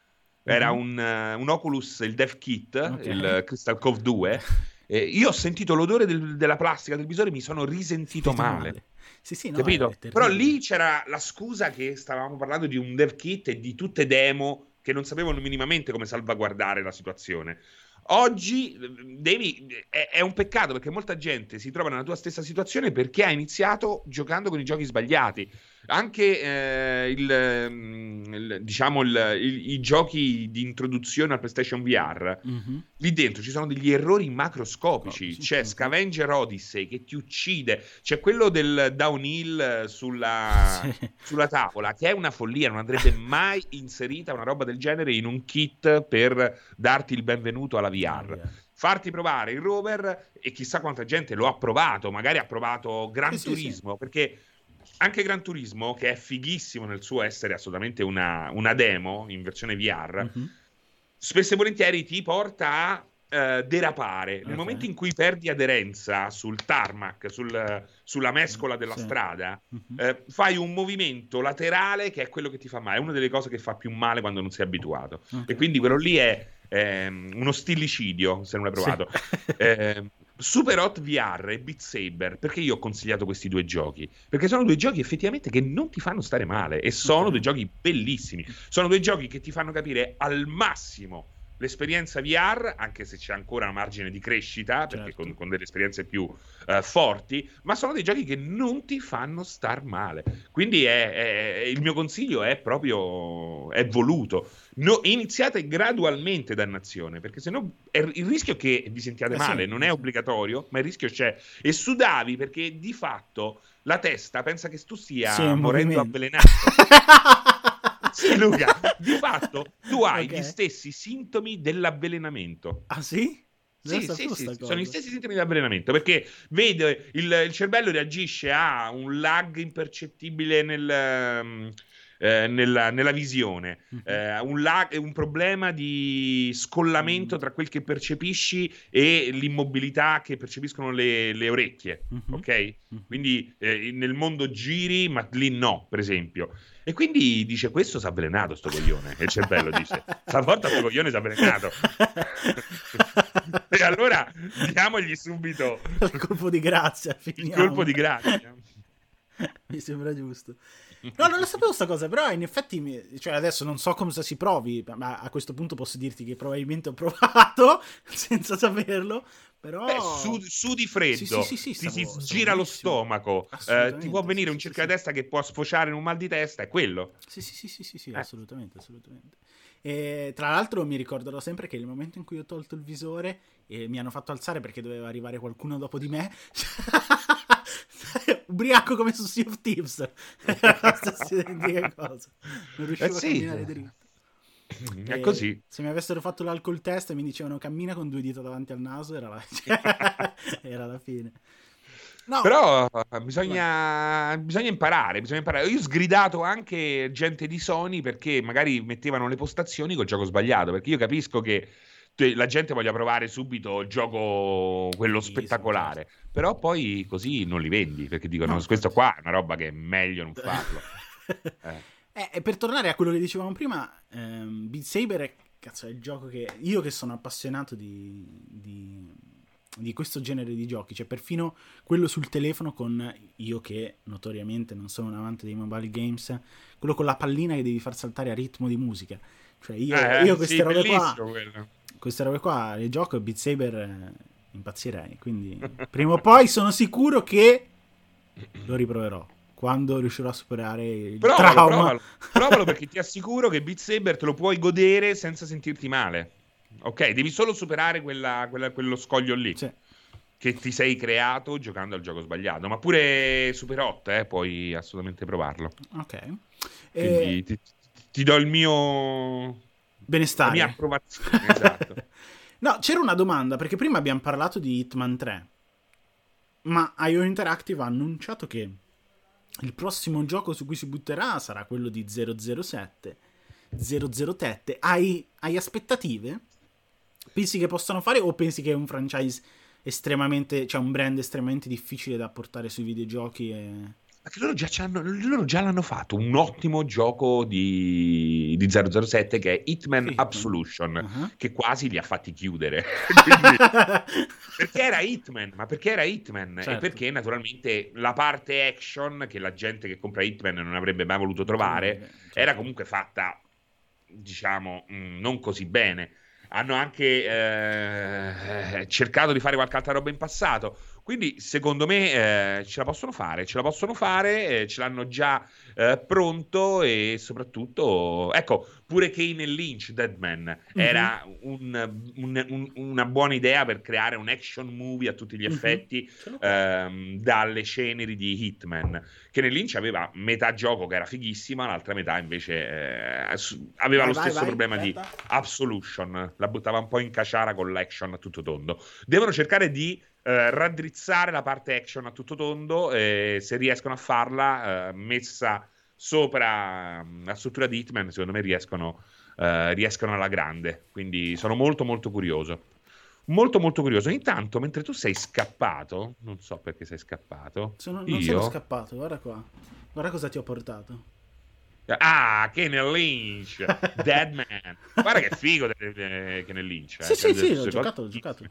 era mm-hmm. un, uh, un, Oculus, il Dev Kit, okay. il Crystal Cove 2, eh, io ho sentito l'odore del, della plastica del visore, mi sono risentito male. male. Sì, sì, no, Capito? Però lì c'era la scusa che stavamo parlando di un dev kit e di tutte demo che non sapevano minimamente come salvaguardare la situazione. Oggi devi, è, è, un peccato perché molta gente si trova nella tua stessa situazione perché ha iniziato giocando con i giochi sbagliati anche eh, il, mm, il, diciamo il, i giochi di introduzione al PlayStation VR, mm-hmm. lì dentro ci sono degli errori macroscopici. Oh, c'è Scavenger Odyssey che ti uccide, c'è quello del downhill sulla, sì. sulla tavola, che è una follia. Non andrebbe mai inserita una roba del genere in un kit per darti il benvenuto alla VR. Oh, yeah farti provare il rover e chissà quanta gente lo ha provato, magari ha provato Gran sì, Turismo, sì, sì. perché anche Gran Turismo, che è fighissimo nel suo essere assolutamente una, una demo in versione VR, mm-hmm. spesso e volentieri ti porta a uh, derapare. Nel okay. momento in cui perdi aderenza sul tarmac, sul, sulla mescola della sì. strada, mm-hmm. uh, fai un movimento laterale che è quello che ti fa male. È una delle cose che fa più male quando non sei abituato. Okay. E quindi quello lì è ehm, uno stillicidio, se non l'hai provato. Sì. eh, Super Hot VR e Beat Saber, perché io ho consigliato questi due giochi? Perché sono due giochi effettivamente che non ti fanno stare male e sono okay. due giochi bellissimi. Sono due giochi che ti fanno capire al massimo l'esperienza VR, anche se c'è ancora margine di crescita, perché certo. con, con, delle esperienze più uh, forti, ma sono dei giochi che non ti fanno star male. Quindi è, è, il mio consiglio è proprio è voluto. No, iniziate gradualmente dannazione, perché se no il rischio che vi sentiate eh male sì, non è obbligatorio, ma il rischio c'è. E sudavi perché di fatto la testa pensa che tu stia sì, morendo avvelenato. sì, Luca, di fatto tu hai okay. gli stessi sintomi dell'avvelenamento. Ah sì? Sì, sì, sì, sono gli stessi sintomi di avvelenamento perché vede il, il, cervello reagisce a un lag impercettibile nel, um, eh, nella, nella, visione, mhm. eh, un, lag, un, problema di scollamento mm. tra quel che percepisci e l'immobilità che percepiscono le, le orecchie, mm-hmm. ok? Mm-hmm. Quindi eh, nel mondo giri, ma lì no, per esempio. E quindi dice: Questo si è avvelenato, sto coglione. E il cervello dice: Stavolta sto coglione si è avvelenato. e allora diamogli subito il colpo di grazia. Finiamo. Il colpo di grazia. Mi sembra giusto. No, non lo sapevo sta cosa, però in effetti, mi, cioè adesso non so come si provi, ma a questo punto posso dirti che probabilmente ho provato senza saperlo, però... Beh, su, su, di freddo, sì, sì, sì, ti si gira lo stomaco, eh, ti può venire un cerca di testa che può sfociare in un mal di testa, è quello. Sì, sì, sì, sì, sì, eh. assolutamente, assolutamente. E, tra l'altro mi ricorderò sempre che il momento in cui ho tolto il visore e mi hanno fatto alzare perché doveva arrivare qualcuno dopo di me ubriaco come su Sea of Thieves. Era la stessa identica cosa. Non riuscivo eh sì. a camminare dritto. È e così. Se mi avessero fatto l'alcol test e mi dicevano cammina con due dita davanti al naso, era la, era la fine. No. Però bisogna, bisogna, imparare, bisogna imparare. Io ho sgridato anche gente di Sony perché magari mettevano le postazioni col gioco sbagliato. Perché io capisco che la gente voglia provare subito il gioco, quello sì, spettacolare. Certo. Però poi così non li vendi perché dicono: no, questo qua è una roba che è meglio non farlo. eh. Eh, per tornare a quello che dicevamo prima, ehm, Beat Saber è, cazzo, è il gioco che io che sono appassionato di, di, di, questo genere di giochi, cioè perfino quello sul telefono con io che notoriamente non sono un amante dei mobile games, quello con la pallina che devi far saltare a ritmo di musica. Cioè io, eh, io queste sì, robe qua quello queste robe qua le gioco e Beat Saber eh, impazzirei. Quindi prima o poi sono sicuro che lo riproverò quando riuscirò a superare il provalo, trauma. Provalo, provalo perché ti assicuro che Beat Saber te lo puoi godere senza sentirti male. Ok, devi solo superare quella, quella, quello scoglio lì. Sì. Che ti sei creato giocando al gioco sbagliato. Ma pure Super 8, eh, puoi assolutamente provarlo. Ok. Quindi e... ti, ti do il mio... Benestare. La mia approvazione, esatto. no, c'era una domanda, perché prima abbiamo parlato di Hitman 3, ma IO Interactive ha annunciato che il prossimo gioco su cui si butterà sarà quello di 007. 007. Hai, hai aspettative? Pensi che possano fare o pensi che è un franchise estremamente, cioè un brand estremamente difficile da portare sui videogiochi e perché loro già, loro già, l'hanno fatto un ottimo gioco di, di 007 che è Hitman Absolution, uh-huh. che quasi li ha fatti chiudere. Quindi, perché era Hitman, ma perché era Hitman? Certo. E perché naturalmente la parte action che la gente che compra Hitman non avrebbe mai voluto trovare certo. era comunque fatta, diciamo, mm, non così bene. Hanno anche eh, cercato di fare qualche altra roba in passato quindi secondo me eh, ce la possono fare, ce la possono fare, eh, ce l'hanno già eh, pronto e soprattutto, ecco, pure Kane e Lynch, Deadman, mm-hmm. era un, un, un, una buona idea per creare un action movie a tutti gli mhm. effetti mm-hmm. ehm, dalle ceneri di Hitman. Kane Lynch aveva metà gioco che era fighissima, l'altra metà invece eh, aveva vai, lo stesso vai, problema vai, di Absolution, la buttava un po' in caciara con l'action a tutto tondo. Devono cercare di eh, raddrizzare la parte action a tutto tondo e se riescono a farla eh, messa sopra mm, la struttura di Hitman secondo me riescono, eh, riescono alla grande quindi sono molto molto curioso molto molto curioso intanto mentre tu sei scappato non so perché sei scappato sono, non io... sono scappato guarda qua guarda cosa ti ho portato Ah, Kenneth Lynch, Deadman. Guarda che figo Kenneth Lynch. Eh. Sì, sì, sì, ho giocato, ho giocato.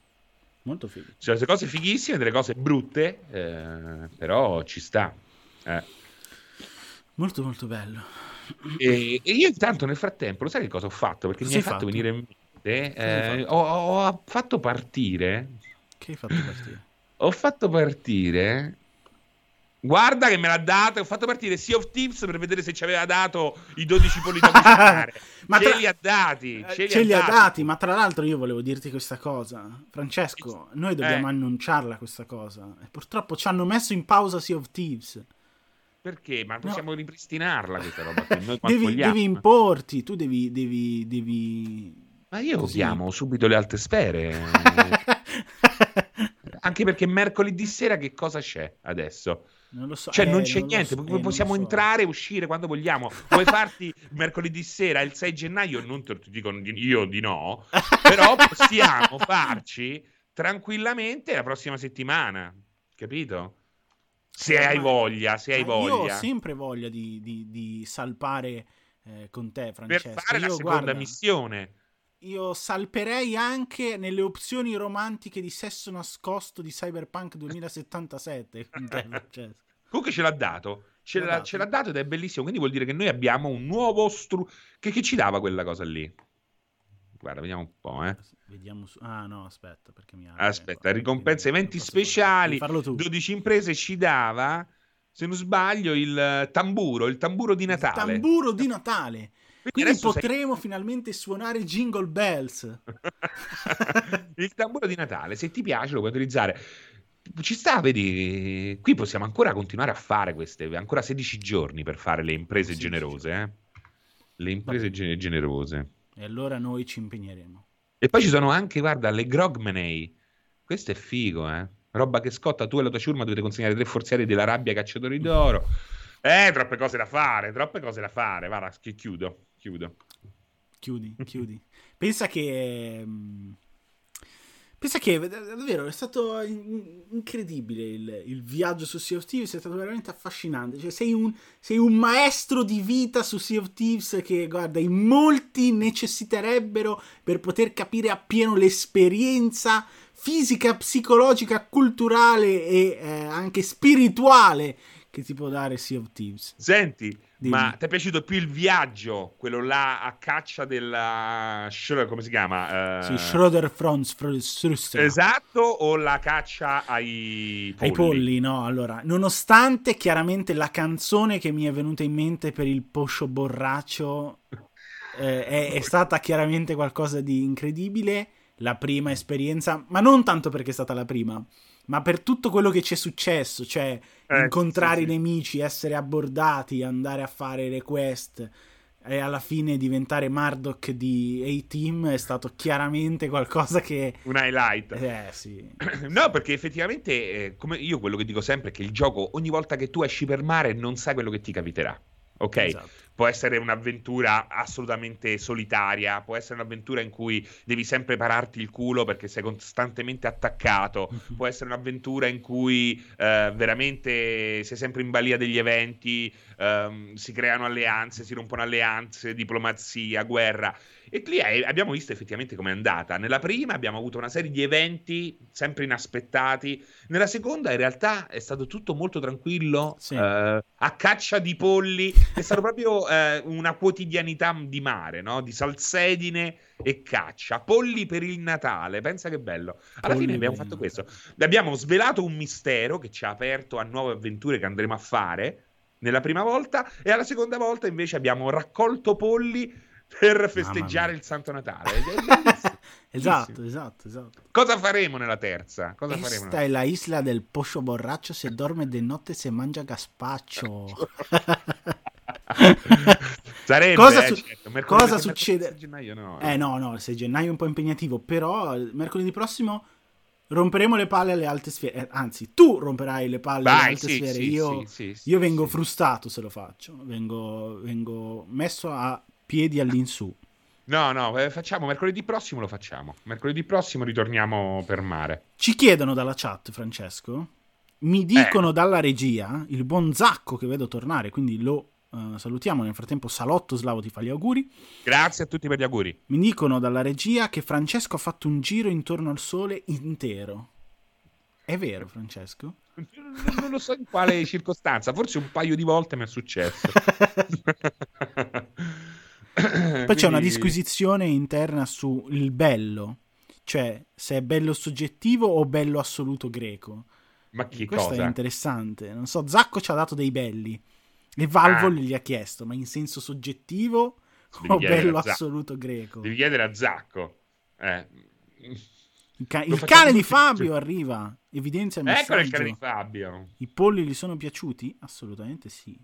Molto figo. Cioè, delle cose fighissime, delle cose brutte, eh, però ci sta. Eh. Molto, molto bello. E, e, io intanto nel frattempo, lo sai che cosa ho fatto? Perché cosa mi hai fatto, fatto venire in mente, eh, ho, ho fatto partire... Che hai fatto partire? Ho fatto partire Guarda che me l'ha dato. Ho fatto partire Sea of Tips per vedere se ci aveva dato i 12 polli da cucinare. ma ce tra... li ha dati. Ce, li, ce ha, li dati. ha, dati. Ma tra l'altro, io volevo dirti questa cosa, Francesco. Noi dobbiamo eh. annunciarla questa cosa. E purtroppo ci hanno messo in pausa Sea of Thieves. Perché? Ma possiamo no. ripristinarla questa roba devi, devi, importi, tu devi. devi, devi... Ma io Così. chiamo subito le alte sfere. Anche perché mercoledì sera che cosa c'è adesso? Non lo so. Cioè, eh, non c'è non niente, so, eh, possiamo so. entrare e uscire quando vogliamo. Vuoi farti mercoledì sera, il 6 gennaio? Non te lo dico io di no, però possiamo farci tranquillamente la prossima settimana, capito? Se eh, hai voglia, se hai voglia. Io ho sempre voglia di, di, di salpare eh, con te, Francesco. Per fare io, la seconda guarda, missione. Io salperei anche nelle opzioni romantiche di sesso nascosto di Cyberpunk 2077 con te, Francesco. Comunque ce l'ha dato. Ce l'ha, ce l'ha, dato ed è bellissimo. Quindi vuol dire che noi abbiamo un nuovo strumento. Che, che, ci dava quella cosa lì? Guarda, vediamo un po', eh. Vediamo su... Ah, no, aspetta, perché mi apre, Aspetta, ricompense, eventi speciali. 12 imprese ci dava, se non sbaglio, il tamburo, il tamburo di Natale. Il tamburo di Natale. Quindi, potremo sei... finalmente suonare Jingle Bells. il tamburo di Natale, se ti piace lo puoi utilizzare ci sta, vedi, qui possiamo ancora continuare a fare queste, ancora 16 giorni per fare le imprese sì, generose, eh? le imprese gen- generose. E allora noi ci impegneremo. E poi ci sono anche, guarda, le Grogmanay, questo è figo, eh? Roba che scotta, tu e la tua ciurma dovete consegnare tre forzieri della rabbia cacciatori d'oro. Eh, troppe cose da fare, troppe cose da fare. Guarda, chiudo, chiudo. Chiudi, chiudi. Pensa che... Mh Pensa che davvero è stato incredibile il, il, viaggio su Sea of Thieves, è stato veramente affascinante. Cioè, sei un, sei un maestro di vita su Sea of Thieves che, guarda, in molti necessiterebbero per poter capire appieno l'esperienza fisica, psicologica, culturale e eh, anche spirituale che ti può dare Sea of Thieves. Senti, Dimmi. Ma ti è piaciuto più il viaggio, quello là a caccia della. come si chiama? Uh... Sì, Schroeder Franz Esatto, o la caccia ai polli? Ai polli, no. Allora, nonostante chiaramente la canzone che mi è venuta in mente per il poscio borraccio eh, è, è stata chiaramente qualcosa di incredibile, la prima esperienza, ma non tanto perché è stata la prima ma per tutto quello che c'è successo, cioè eh, incontrare sì, i nemici, essere abbordati, andare a fare le quest, e alla fine diventare Murdoch di A-Team è stato chiaramente qualcosa che... Un highlight. Eh, sì. No, perché effettivamente, eh, come io quello che dico sempre è che il gioco, ogni volta che tu esci per mare, non sai quello che ti capiterà. Ok? Esatto. Può essere un'avventura assolutamente solitaria, può essere un'avventura in cui devi sempre pararti il culo perché sei costantemente attaccato, può essere un'avventura in cui eh, veramente sei sempre in balia degli eventi, ehm, si creano alleanze, si rompono alleanze, diplomazia, guerra. E lì eh, abbiamo visto effettivamente com'è andata. Nella prima abbiamo avuto una serie di eventi sempre inaspettati. Nella seconda, in realtà, è stato tutto molto tranquillo. Sì. eh, a caccia di polli. È stato proprio eh, una quotidianità di mare, no? Di salsedine e caccia. Polli per il Natale. Pensa che bello. Alla Polli fine abbiamo fatto questo. Abbiamo svelato un mistero che ci ha aperto a nuove avventure che andremo a fare. Nella prima volta, e alla seconda volta invece abbiamo raccolto polli per festeggiare il Santo Natale. Esatto, esatto, esatto. Cosa faremo nella terza? Cosa faremo? Esta è la isla del poscio borracho, se dorme de notte se mangia gazpacho. Sarebbe, Cosa eh, su- certo. Cosa succede? 6 gennaio no. Eh no, no, il 6 gennaio è un po' impegnativo, però mercoledì prossimo romperemo le palle alle alte sfere. Eh, anzi, tu romperai le palle alle Vai, alte sì, sfere. sì, io, sì, io vengo frustato se lo faccio. Vengo, vengo messo a piedi all'insù. No, no, eh, facciamo mercoledì prossimo lo facciamo. Mercoledì prossimo ritorniamo per mare. Ci chiedono dalla chat, Francesco. Mi Eh. dicono dalla regia, il buon Zacco che vedo tornare, quindi lo eh, salutiamo. Nel frattempo, Salotto Slavo ti fa gli auguri. Grazie a tutti per gli auguri. Mi dicono dalla regia che Francesco ha fatto un giro intorno al sole intero. È vero, Francesco? Non, lo so in quale circostanza, forse un paio di volte mi è successo. Poi c'è una disquisizione interna sul bello, cioè se è bello soggettivo o bello assoluto greco. Ma che Questo cosa? è interessante. Non so, Zacco ci ha dato dei belli e Valvol Ah. gli ha chiesto, ma in senso soggettivo Devi o bello assoluto greco? Devi chiedere a Zacco. Eh. Il, ca- il cane di. Fabio arriva, evidenzia il Eccolo il messaggio. cane di Fabio. I polli gli sono piaciuti? Assolutamente sì.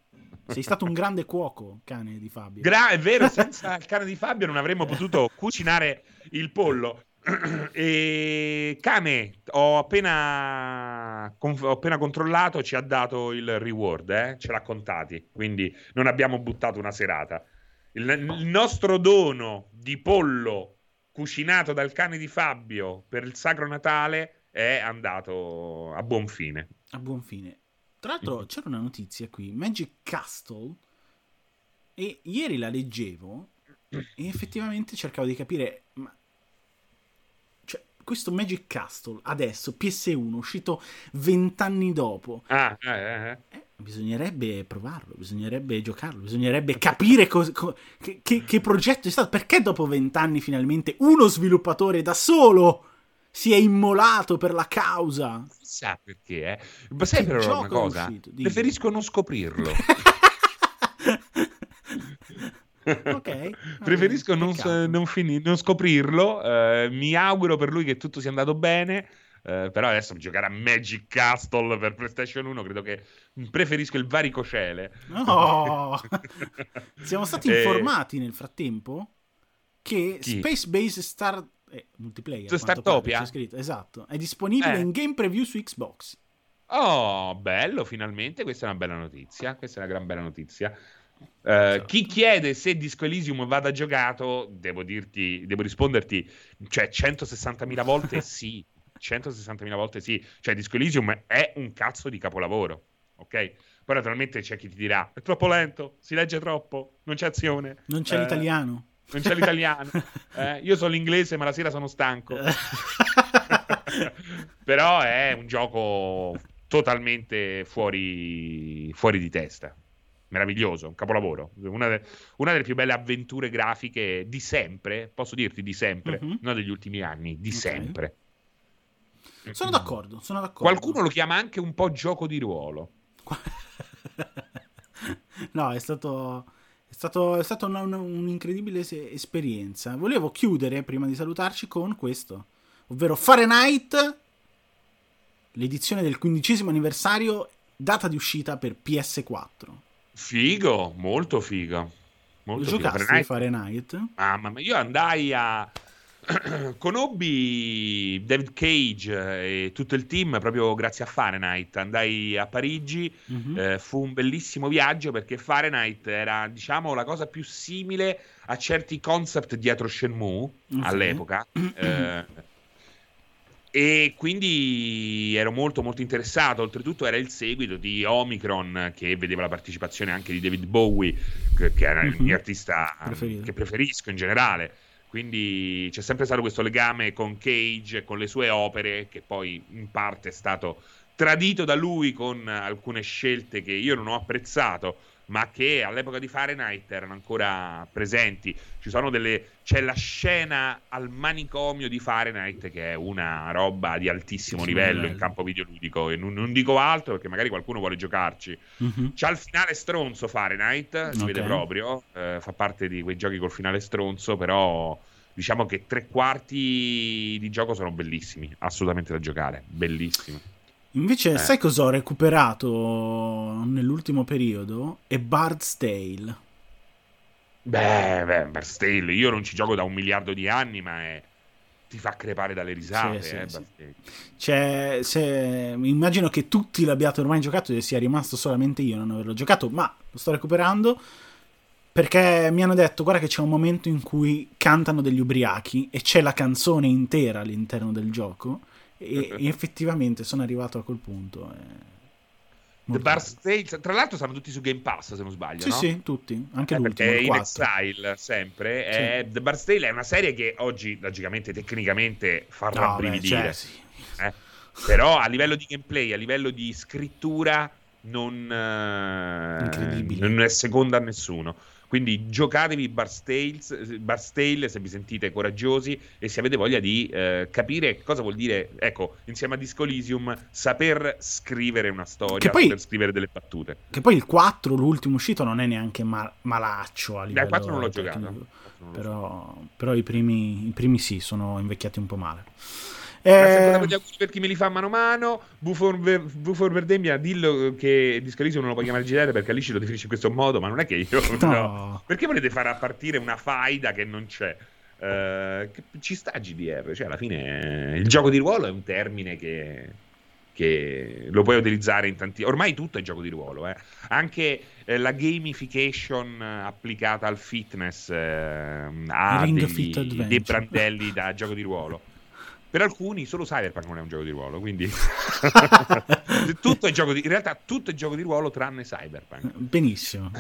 Sei stato un grande cuoco, cane di Fabio. Gra- è vero, senza il cane di Fabio non avremmo potuto cucinare il pollo. e cane, ho appena, ho appena controllato, ci ha dato il reward, eh? ce l'ha contati, quindi non abbiamo buttato una serata. Il, il nostro dono di pollo cucinato dal cane di Fabio per il Sacro Natale è andato a buon fine. A buon fine. Tra l'altro c'era una notizia qui, Magic Castle, e ieri la leggevo e effettivamente cercavo di capire, ma... Questo Magic Castle adesso, PS1, uscito vent'anni dopo, Ah, eh, eh, eh. eh, bisognerebbe provarlo, bisognerebbe giocarlo, bisognerebbe capire cos- co- che, che- che progetto è stato, perché dopo vent'anni finalmente uno sviluppatore da solo si è immolato per la causa. Chissà perché, eh. Ma sai però una cosa? uscito? Preferisco non scoprirlo. ok. Preferisco non, non fini- non scoprirlo. eh, mi auguro per lui che tutto sia andato bene. eh, però adesso giocare a Magic Castle per PlayStation 1 credo che preferisco il varicocele. No! Siamo stati Eh, informati nel frattempo che Chi? Space Base Star eh, multiplayer Startopia? pare, scritto, esatto, è disponibile Eh. in game preview su Xbox. Oh, bello, finalmente. Questa è una bella notizia. Questa è una gran bella notizia. Eh, Chi chiede se Disco Elysium vada giocato, devo dirti, devo risponderti, cioè 160.000 volte sì. 160.000 volte sì. Cioè, Disco Elysium è un cazzo di capolavoro. Ok? Poi naturalmente c'è chi ti dirà: è troppo lento, si legge troppo, non c'è azione. Non c'è eh, l'italiano. Non c'è l'italiano. Eh, io so l'inglese, ma la sera sono stanco. Però è un gioco totalmente fuori, fuori di testa. Meraviglioso, un capolavoro. Una, de- una delle più belle avventure grafiche di sempre, posso dirti di sempre, Mhm. non degli ultimi anni, di Ok. sempre. sono d'accordo, sono d'accordo. Qualcuno lo chiama anche un po' gioco di ruolo. no, è stato. È, stato, è stata un'incredibile se- esperienza. Volevo chiudere prima di salutarci con questo, ovvero Fahrenheit, l'edizione del quindicesimo anniversario, data di uscita per PS4. Figo, molto figo. Molto Lo figo. giocasti Fahrenheit. Fahrenheit? Mamma mia, io andai a. Conobbi David Cage e tutto il team proprio grazie a Fahrenheit. Andai a Parigi, Mhm. eh, fu un bellissimo viaggio perché Fahrenheit era, diciamo, la cosa più simile a certi concept dietro Shenmue Ok. all'epoca. Eh, e quindi ero molto molto interessato. Oltretutto era il seguito di Omicron che vedeva la partecipazione anche di David Bowie, che, che era il Mhm. mio artista Preferito. che preferisco in generale. Quindi c'è sempre stato questo legame con Cage con le sue opere, che poi in parte è stato tradito da lui con alcune scelte che io non ho apprezzato, ma che all'epoca di Fahrenheit erano ancora presenti. Ci sono delle. C'è la scena al manicomio di Fahrenheit, che è una roba di altissimo livello, in campo videoludico. E non, non dico altro perché magari qualcuno vuole giocarci. Mhm. C'ha il finale stronzo Fahrenheit, si Ok. vede proprio, eh, fa parte di quei giochi col finale stronzo, però diciamo che tre quarti di gioco sono bellissimi, assolutamente da giocare, bellissimi. Invece, Eh. sai cosa ho recuperato nell'ultimo periodo? È Bard's Tale. Beh, beh, Bard's Tale, io non ci gioco da un miliardo di anni, ma è- ti fa crepare dalle risate, Sì, eh, sì. Cioè, se... immagino che tutti l'abbiate ormai giocato e sia rimasto solamente io non averlo giocato, ma lo sto recuperando perché mi hanno detto, guarda che c'è un momento in cui cantano degli ubriachi e c'è la canzone intera all'interno del gioco e, e effettivamente sono arrivato a quel punto. è The molto Bard's Tale, tra l'altro stanno tutti su Game Pass, se non sbaglio, Sì, no? sì, tutti, anche Eh, l'ultimo, perché il in 4. Exile sempre è- The Bard's Tale è una serie che oggi logicamente tecnicamente fa No, beh, rabbrividire cioè, sì. eh. però a livello di gameplay a livello di scrittura non, eh, Incredibile. non è seconda a nessuno quindi giocatevi Bard's Tales- Bard's Tale se vi sentite coraggiosi e se avete voglia di eh, capire cosa vuol dire ecco insieme a Disco Elysium saper scrivere una storia Che poi- saper scrivere delle battute. Che poi il 4, l'ultimo uscito, non è neanche ma- malaccio a livello il 4 non l'ho giocato. Il 4 non l'ho Però, però i, primi, i primi sì, sono invecchiati un po' male. Eh, per chi me li fa mano a mano. Bufor, Bufor Verdemmia, dillo che Discalisio non lo puoi chiamare GDR perché Alice lo definisce in questo modo, ma non è che io. No. no. Perché volete far partire una faida che non c'è? Eh, che- ci sta GDR, cioè alla fine eh, il gioco di ruolo è un termine che, che lo puoi utilizzare in tanti. Ormai tutto è gioco di ruolo, eh. anche eh, la gamification eh, applicata al fitness eh, ha degli- Fit dei brandelli da gioco di ruolo. Per alcuni solo Cyberpunk non è un gioco di ruolo, quindi tutto è gioco di... in realtà tutto è gioco di ruolo tranne Cyberpunk. benissimo.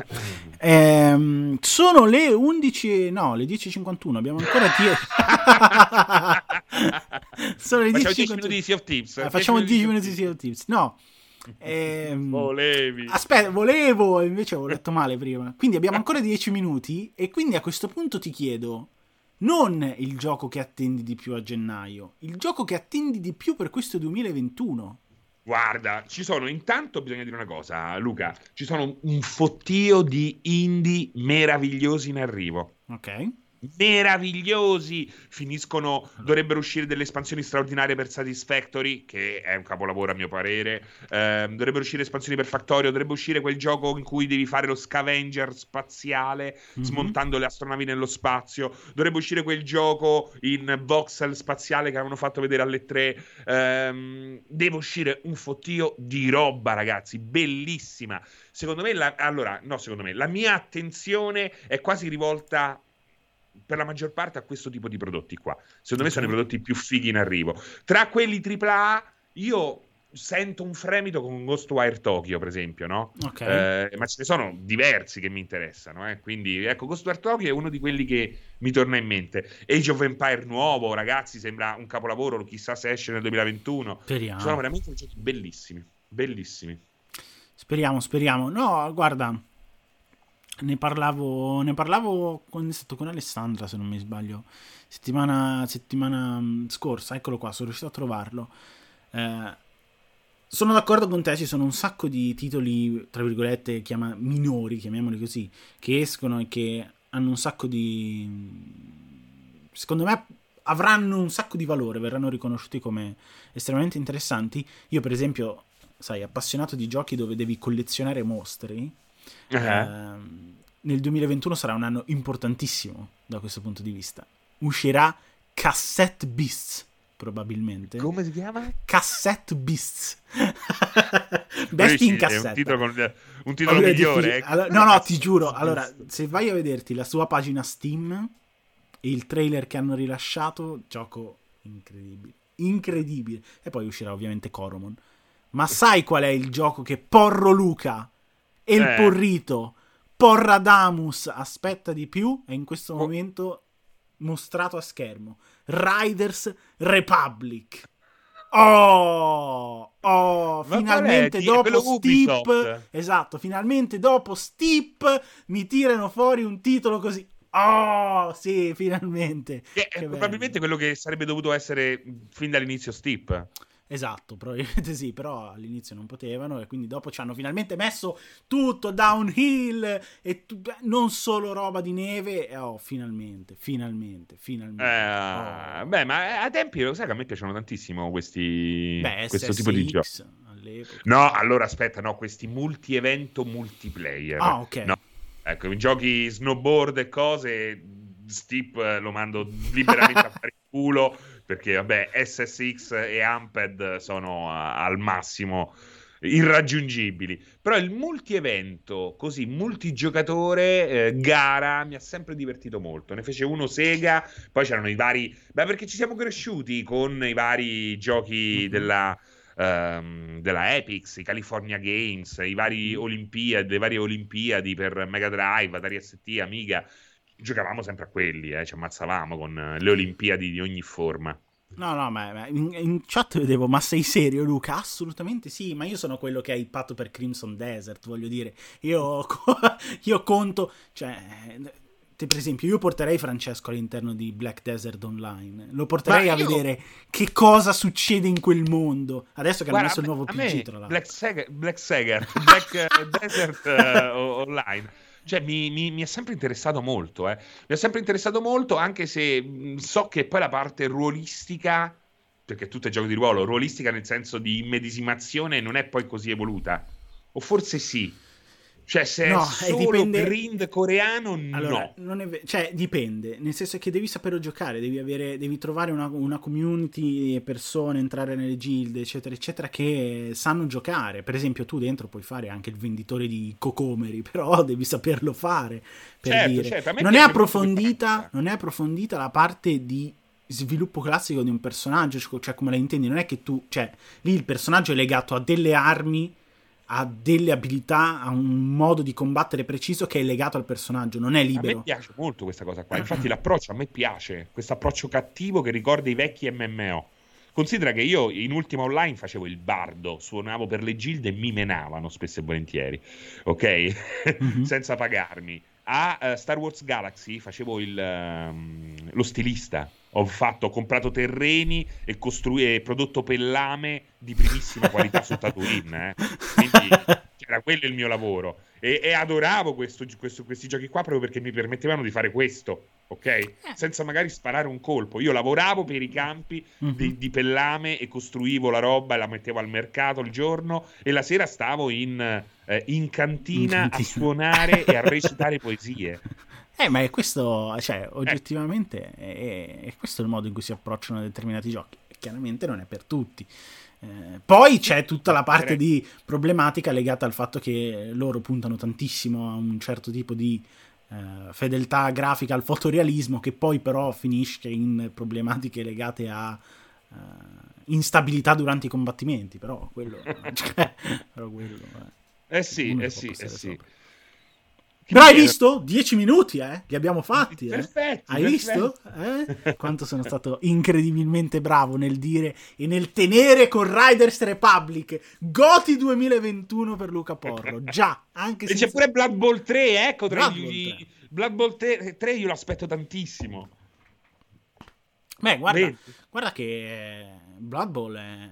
Ehm, sono le 11, no, le 10.51. Abbiamo ancora 10. sono le Facciamo 10.51. 10 minuti di Sea of Tips. Ah, facciamo 10 minuti di Sea of Tips. No. Ehm, Volevi. Aspetta, volevo, invece avevo letto male prima. Quindi abbiamo ancora 10 minuti e quindi a questo punto ti chiedo non il gioco che attendi di più a gennaio, il gioco che attendi di più per questo 2021. Guarda, ci sono intanto bisogna dire una cosa, Luca, ci sono un fottio di indie meravigliosi in arrivo. Ok? Meravigliosi. Finiscono, dovrebbero uscire delle espansioni straordinarie per Satisfactory, che è un capolavoro a mio parere. Ehm, dovrebbero uscire espansioni per Factorio. Dovrebbe uscire quel gioco in cui devi fare lo scavenger spaziale Mhm. smontando le astronavi nello spazio. Dovrebbe uscire quel gioco in voxel spaziale che avevano fatto vedere alle tre. Ehm, deve uscire un fottio di roba, ragazzi, bellissima. Secondo me, la, allora, no, secondo me, la mia attenzione è quasi rivolta per la maggior parte a questo tipo di prodotti qua. Secondo me sono i prodotti più fighi in arrivo. Tra quelli AAA, io sento un fremito con Ghostwire Tokyo, per esempio, no? Ok. Eh, ma ce ne sono diversi che mi interessano, eh. quindi ecco, Ghostwire Tokyo è uno di quelli che mi torna in mente. Age of Empire nuovo, ragazzi, sembra un capolavoro, chissà se esce nel 2021. Speriamo. Sono veramente giochi bellissimi, bellissimi. Speriamo, speriamo. No, guarda, ne parlavo, ne parlavo stato con Alessandra, se non mi sbaglio, settimana, settimana mm, scorsa. Eccolo qua, sono riuscito a trovarlo. Eh, sono d'accordo con te, ci sono un sacco di titoli, tra virgolette, chiama, minori, chiamiamoli così, che escono e che hanno un sacco di... Secondo me avranno un sacco di valore, verranno riconosciuti come estremamente interessanti. Io, per esempio, sai, appassionato di giochi dove devi collezionare mostri, Eh. ehm, nel 2021 sarà un anno importantissimo da questo punto di vista. Uscirà Cassette Beasts, probabilmente. Come si chiama? Cassette Beasts. Bestie in cassetta. un titolo, con, un titolo allora, migliore. Eh. Allora, no, no, ti giuro. Allora, se vai a vederti la sua pagina Steam e il trailer che hanno rilasciato, gioco incredibile. Incredibile. E poi uscirà ovviamente Coromon. Ma sai qual è il gioco che Porro Luca e il eh. Porrito, Porradamus aspetta di più? È in questo oh. momento mostrato a schermo. Riders Republic. Oh, oh, finalmente dopo Steep, esatto, finalmente dopo Steep mi tirano fuori un titolo così. Oh, sì, finalmente. Che, che probabilmente bello. quello che sarebbe dovuto essere fin dall'inizio Steep. Esatto, probabilmente sì, però all'inizio non potevano e quindi dopo ci hanno finalmente messo tutto downhill e tu- non solo roba di neve. E oh, finalmente, finalmente, finalmente. Eh, oh. Beh, ma a tempi lo sai che a me piacciono tantissimo questi Beh, questo tipo di giochi. No, allora aspetta, no, questi multi-evento multiplayer. Ah, ok. No. Ecco, i giochi snowboard e cose, Steep lo mando liberamente a fare il culo perché vabbè SSX e Amped sono a, al massimo irraggiungibili. Però il multi-evento, così multigiocatore, eh, gara, mi ha sempre divertito molto. Ne fece uno Sega, poi c'erano i vari... Beh, perché ci siamo cresciuti con i vari giochi mm-hmm. della... Um, della Epix, i California Games, i vari Olimpiadi, le varie Olimpiadi per Mega Drive, Atari ST, Amiga giocavamo sempre a quelli, eh, ci ammazzavamo con eh, le Olimpiadi di ogni forma. No, no, ma, in, in, chat vedevo, ma sei serio Luca? Assolutamente sì, ma io sono quello che ha ippato per Crimson Desert, voglio dire. Io, io conto, cioè, per esempio, io porterei Francesco all'interno di Black Desert Online. Lo porterei a vedere che cosa succede in quel mondo. Adesso che Guarda, hanno messo il nuovo PG, tra l'altro. Black, Seg- Black, Sager, Black Desert uh, Online cioè, mi, mi, mi, è sempre interessato molto, eh. Mi è sempre interessato molto, anche se so che poi la parte ruolistica, perché tutto è gioco di ruolo, ruolistica nel senso di immedesimazione non è poi così evoluta. O forse sì. Cioè, se no, è solo dipende... grind coreano, allora, no. Ve... Cioè, dipende. Nel senso che devi saperlo giocare, devi, avere, devi trovare una, una community, persone, entrare nelle guild, eccetera, eccetera, che sanno giocare. Per esempio, tu dentro puoi fare anche il venditore di cocomeri, però devi saperlo fare. Per certo, dire. Certo. Non, è approfondita, non è approfondita la parte di sviluppo classico di un personaggio, cioè come la intendi, non è che tu, cioè, lì il personaggio è legato a delle armi ha delle abilità, ha un modo di combattere preciso che è legato al personaggio, non è libero. A me piace molto questa cosa qua, infatti l'approccio a me piace, questo approccio cattivo che ricorda i vecchi MMO. Considera che io in ultima online facevo il bardo, suonavo per le gilde e mi menavano spesso e volentieri, ok? Mm-hmm. Senza pagarmi. A uh, Star Wars Galaxy facevo il, uh, lo stilista, ho, fatto, ho comprato terreni e, costru- prodotto pellame di primissima qualità su Tatooine. Eh. Quindi era quello il mio lavoro. E, e adoravo questo, questo, questi giochi qua proprio perché mi permettevano di fare questo, ok? Eh. Senza magari sparare un colpo. Io lavoravo per i campi mm-hmm. di, di, pellame e costruivo la roba e la mettevo al mercato il giorno e la sera stavo in, eh, in cantina a suonare e a recitare poesie. Eh, ma è questo, cioè, oggettivamente è, è, questo il modo in cui si approcciano determinati giochi. Chiaramente non è per tutti. Eh, poi c'è tutta la parte di problematica legata al fatto che loro puntano tantissimo a un certo tipo di eh, fedeltà grafica al fotorealismo, che poi però finisce in problematiche legate a instabilità durante i combattimenti. Però quello, cioè, però quello eh. eh sì, eh sì, eh sì. Sopra. Però hai visto? Dieci minuti, eh? Li abbiamo fatti, eh? Perfetto. Hai visto? Eh? Quanto sono stato incredibilmente bravo nel dire e nel tenere con Riders Republic Goti 2021 per Luca Porro. Già, anche se. E c'è pure Blood Bowl 3, ecco. Blood, gli... Bowl 3. Blood Bowl 3, 3 io lo aspetto tantissimo. Beh, guarda, guarda che Blood Bowl è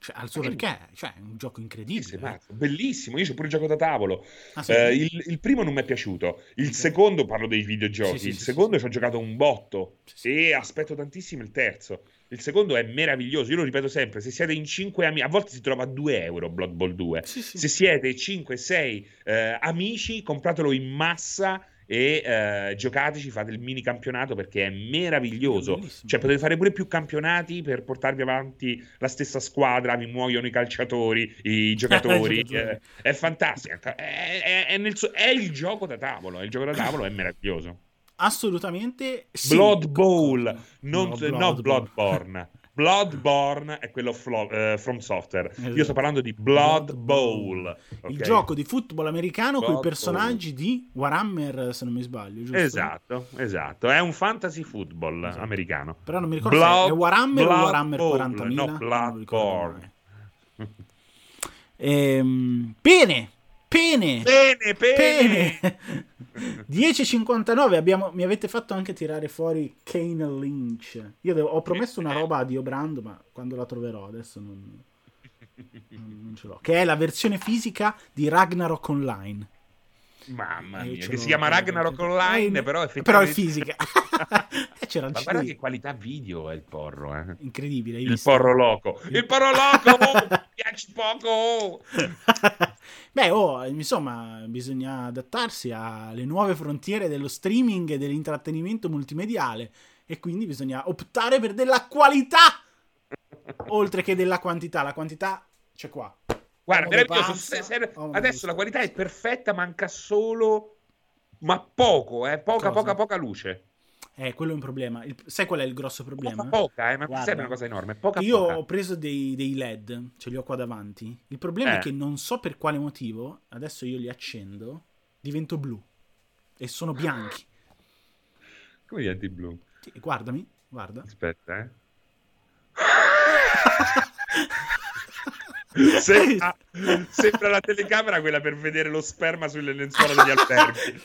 Cioè, al suo perché? Cioè, è un gioco incredibile. Sì, sì, bellissimo. Io c'ho pure il gioco da tavolo. Ah, sì? Eh, il, il primo non mi è piaciuto. Il secondo, parlo dei videogiochi. Sì, sì, il sì, secondo sì, ci ho giocato un botto. Sì, sì. E aspetto tantissimo il terzo. Il secondo è meraviglioso. Io lo ripeto sempre: se siete in 5 amici, a volte si trova a 2 euro Blood Bowl 2. Sì, sì. Se siete 5-6 eh, amici, compratelo in massa e eh, giocateci, fate il mini campionato perché è meraviglioso. Bellissimo. Cioè, potete fare pure più campionati per portarvi avanti la stessa squadra, vi muoiono i calciatori, i giocatori. Eh, è fantastico. È, è- è nel è il gioco da tavolo. Il gioco da tavolo è meraviglioso. Assolutamente sì. Blood Bowl, non, No, no, Blood Bowl. Bloodborne. Bloodborne è quello flo- eh, From Software. Io Esatto. sto parlando di Blood Bowl. Il ok? gioco di football americano con i personaggi di Warhammer, se non mi sbaglio, giusto? Esatto, esatto. È un fantasy football Esatto. americano. Però non mi ricordo Blood- se è Warhammer o Blood Warhammer Bowl, 40.000. no, Bloodborne. Ehm, pene, pene, bene. pene. 10.59 abbiamo, mi avete fatto anche tirare fuori Kane Lynch. Io devo- ho promesso una roba a Dio Brando, ma quando la troverò adesso non- non ce l'ho. Che è la versione fisica di Ragnarok Online. Mamma mia, che si chiama Ragnarok. Online, Eh, però Però è effettivamente... fisica. Eh, C'era Ma guarda che qualità video è il porro, eh. Incredibile, Il porro loco. Il porro loco! Mi piace poco! Beh, oh, insomma, bisogna adattarsi alle nuove frontiere dello streaming e dell'intrattenimento multimediale e quindi bisogna optare per della qualità oltre che della quantità. La quantità c'è qua. Guarda, meraviglioso. Se- se- che adesso la qualità è perfetta, manca solo... Ma poco, eh? Poca, poca, poca luce. Eh, quello è un problema. Il- sai qual è il grosso problema? Poca, poca, eh? Ma Guarda, serve una cosa enorme. Poca, Io poca. ho preso dei, dei LED, ce li ho qua davanti. Il problema è Eh. che non so per quale motivo, adesso io li accendo, divento blu e sono bianchi. Come diventi blu? Sì, Guardami, guarda. Aspetta, eh. Sembra, sembra la telecamera quella per vedere lo sperma sulle lenzuola degli alberghi.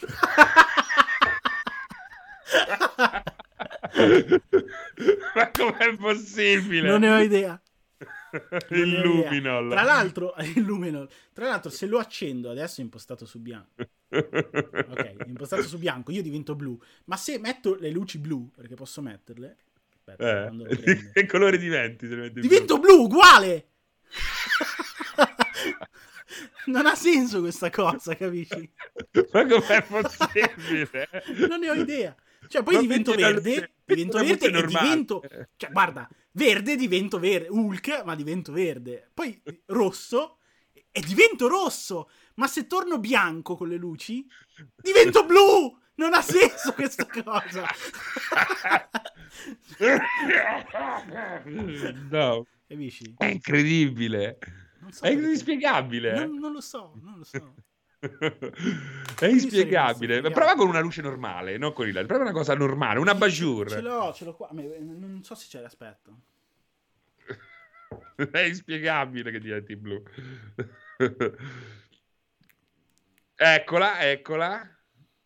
Ma com'è possibile? Non ne ho idea. Il Non ne ho idea. luminol. Tra l'altro, il luminol. Tra l'altro, se lo accendo adesso è impostato su bianco. Ok, impostato su bianco, io divento blu. Ma se metto le luci blu, perché posso metterle. Aspetta, Eh, che colore diventi? metti blu? Divento blu, uguale! non ha senso questa cosa, capisci? Ma com'è possibile? Non ne ho idea. Cioè, poi Ma divento verde, divento verde e normale? divento... Cioè, guarda, verde divento verde, Hulk, ma divento verde. Poi rosso e divento rosso. Ma se torno bianco con le luci, divento blu! Non ha senso questa cosa. no, Capisci? è incredibile. So È inspiegabile. Non, non lo so, non lo so. È inspiegabile. Prova con una luce normale, non con il LED. Prova una cosa normale, una Ce bajour. l'ho, ce l'ho qua. Non so se c'è, aspetta. È inspiegabile che diventi blu. eccola, eccola.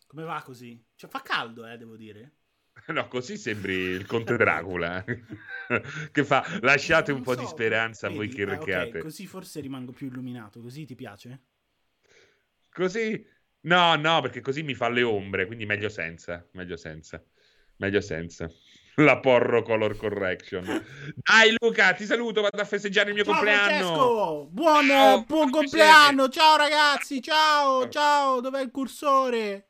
Come va così? Cioè, fa caldo, eh, devo dire. No, così sembri il conte Dracula. che fa, lasciate un Non po' so, di speranza a voi vedi? che Eh, ok, recate. così forse rimango più illuminato. Così ti piace? Così? No, no, perché così mi fa le ombre, quindi meglio senza, meglio senza, meglio senza. La porro color correction. Dai Luca, ti saluto, vado a festeggiare il mio Ciao compleanno. Francesco! Buon, Ciao, buon compleanno! Ciao ragazzi! Ciao, ciao! Dov'è il cursore?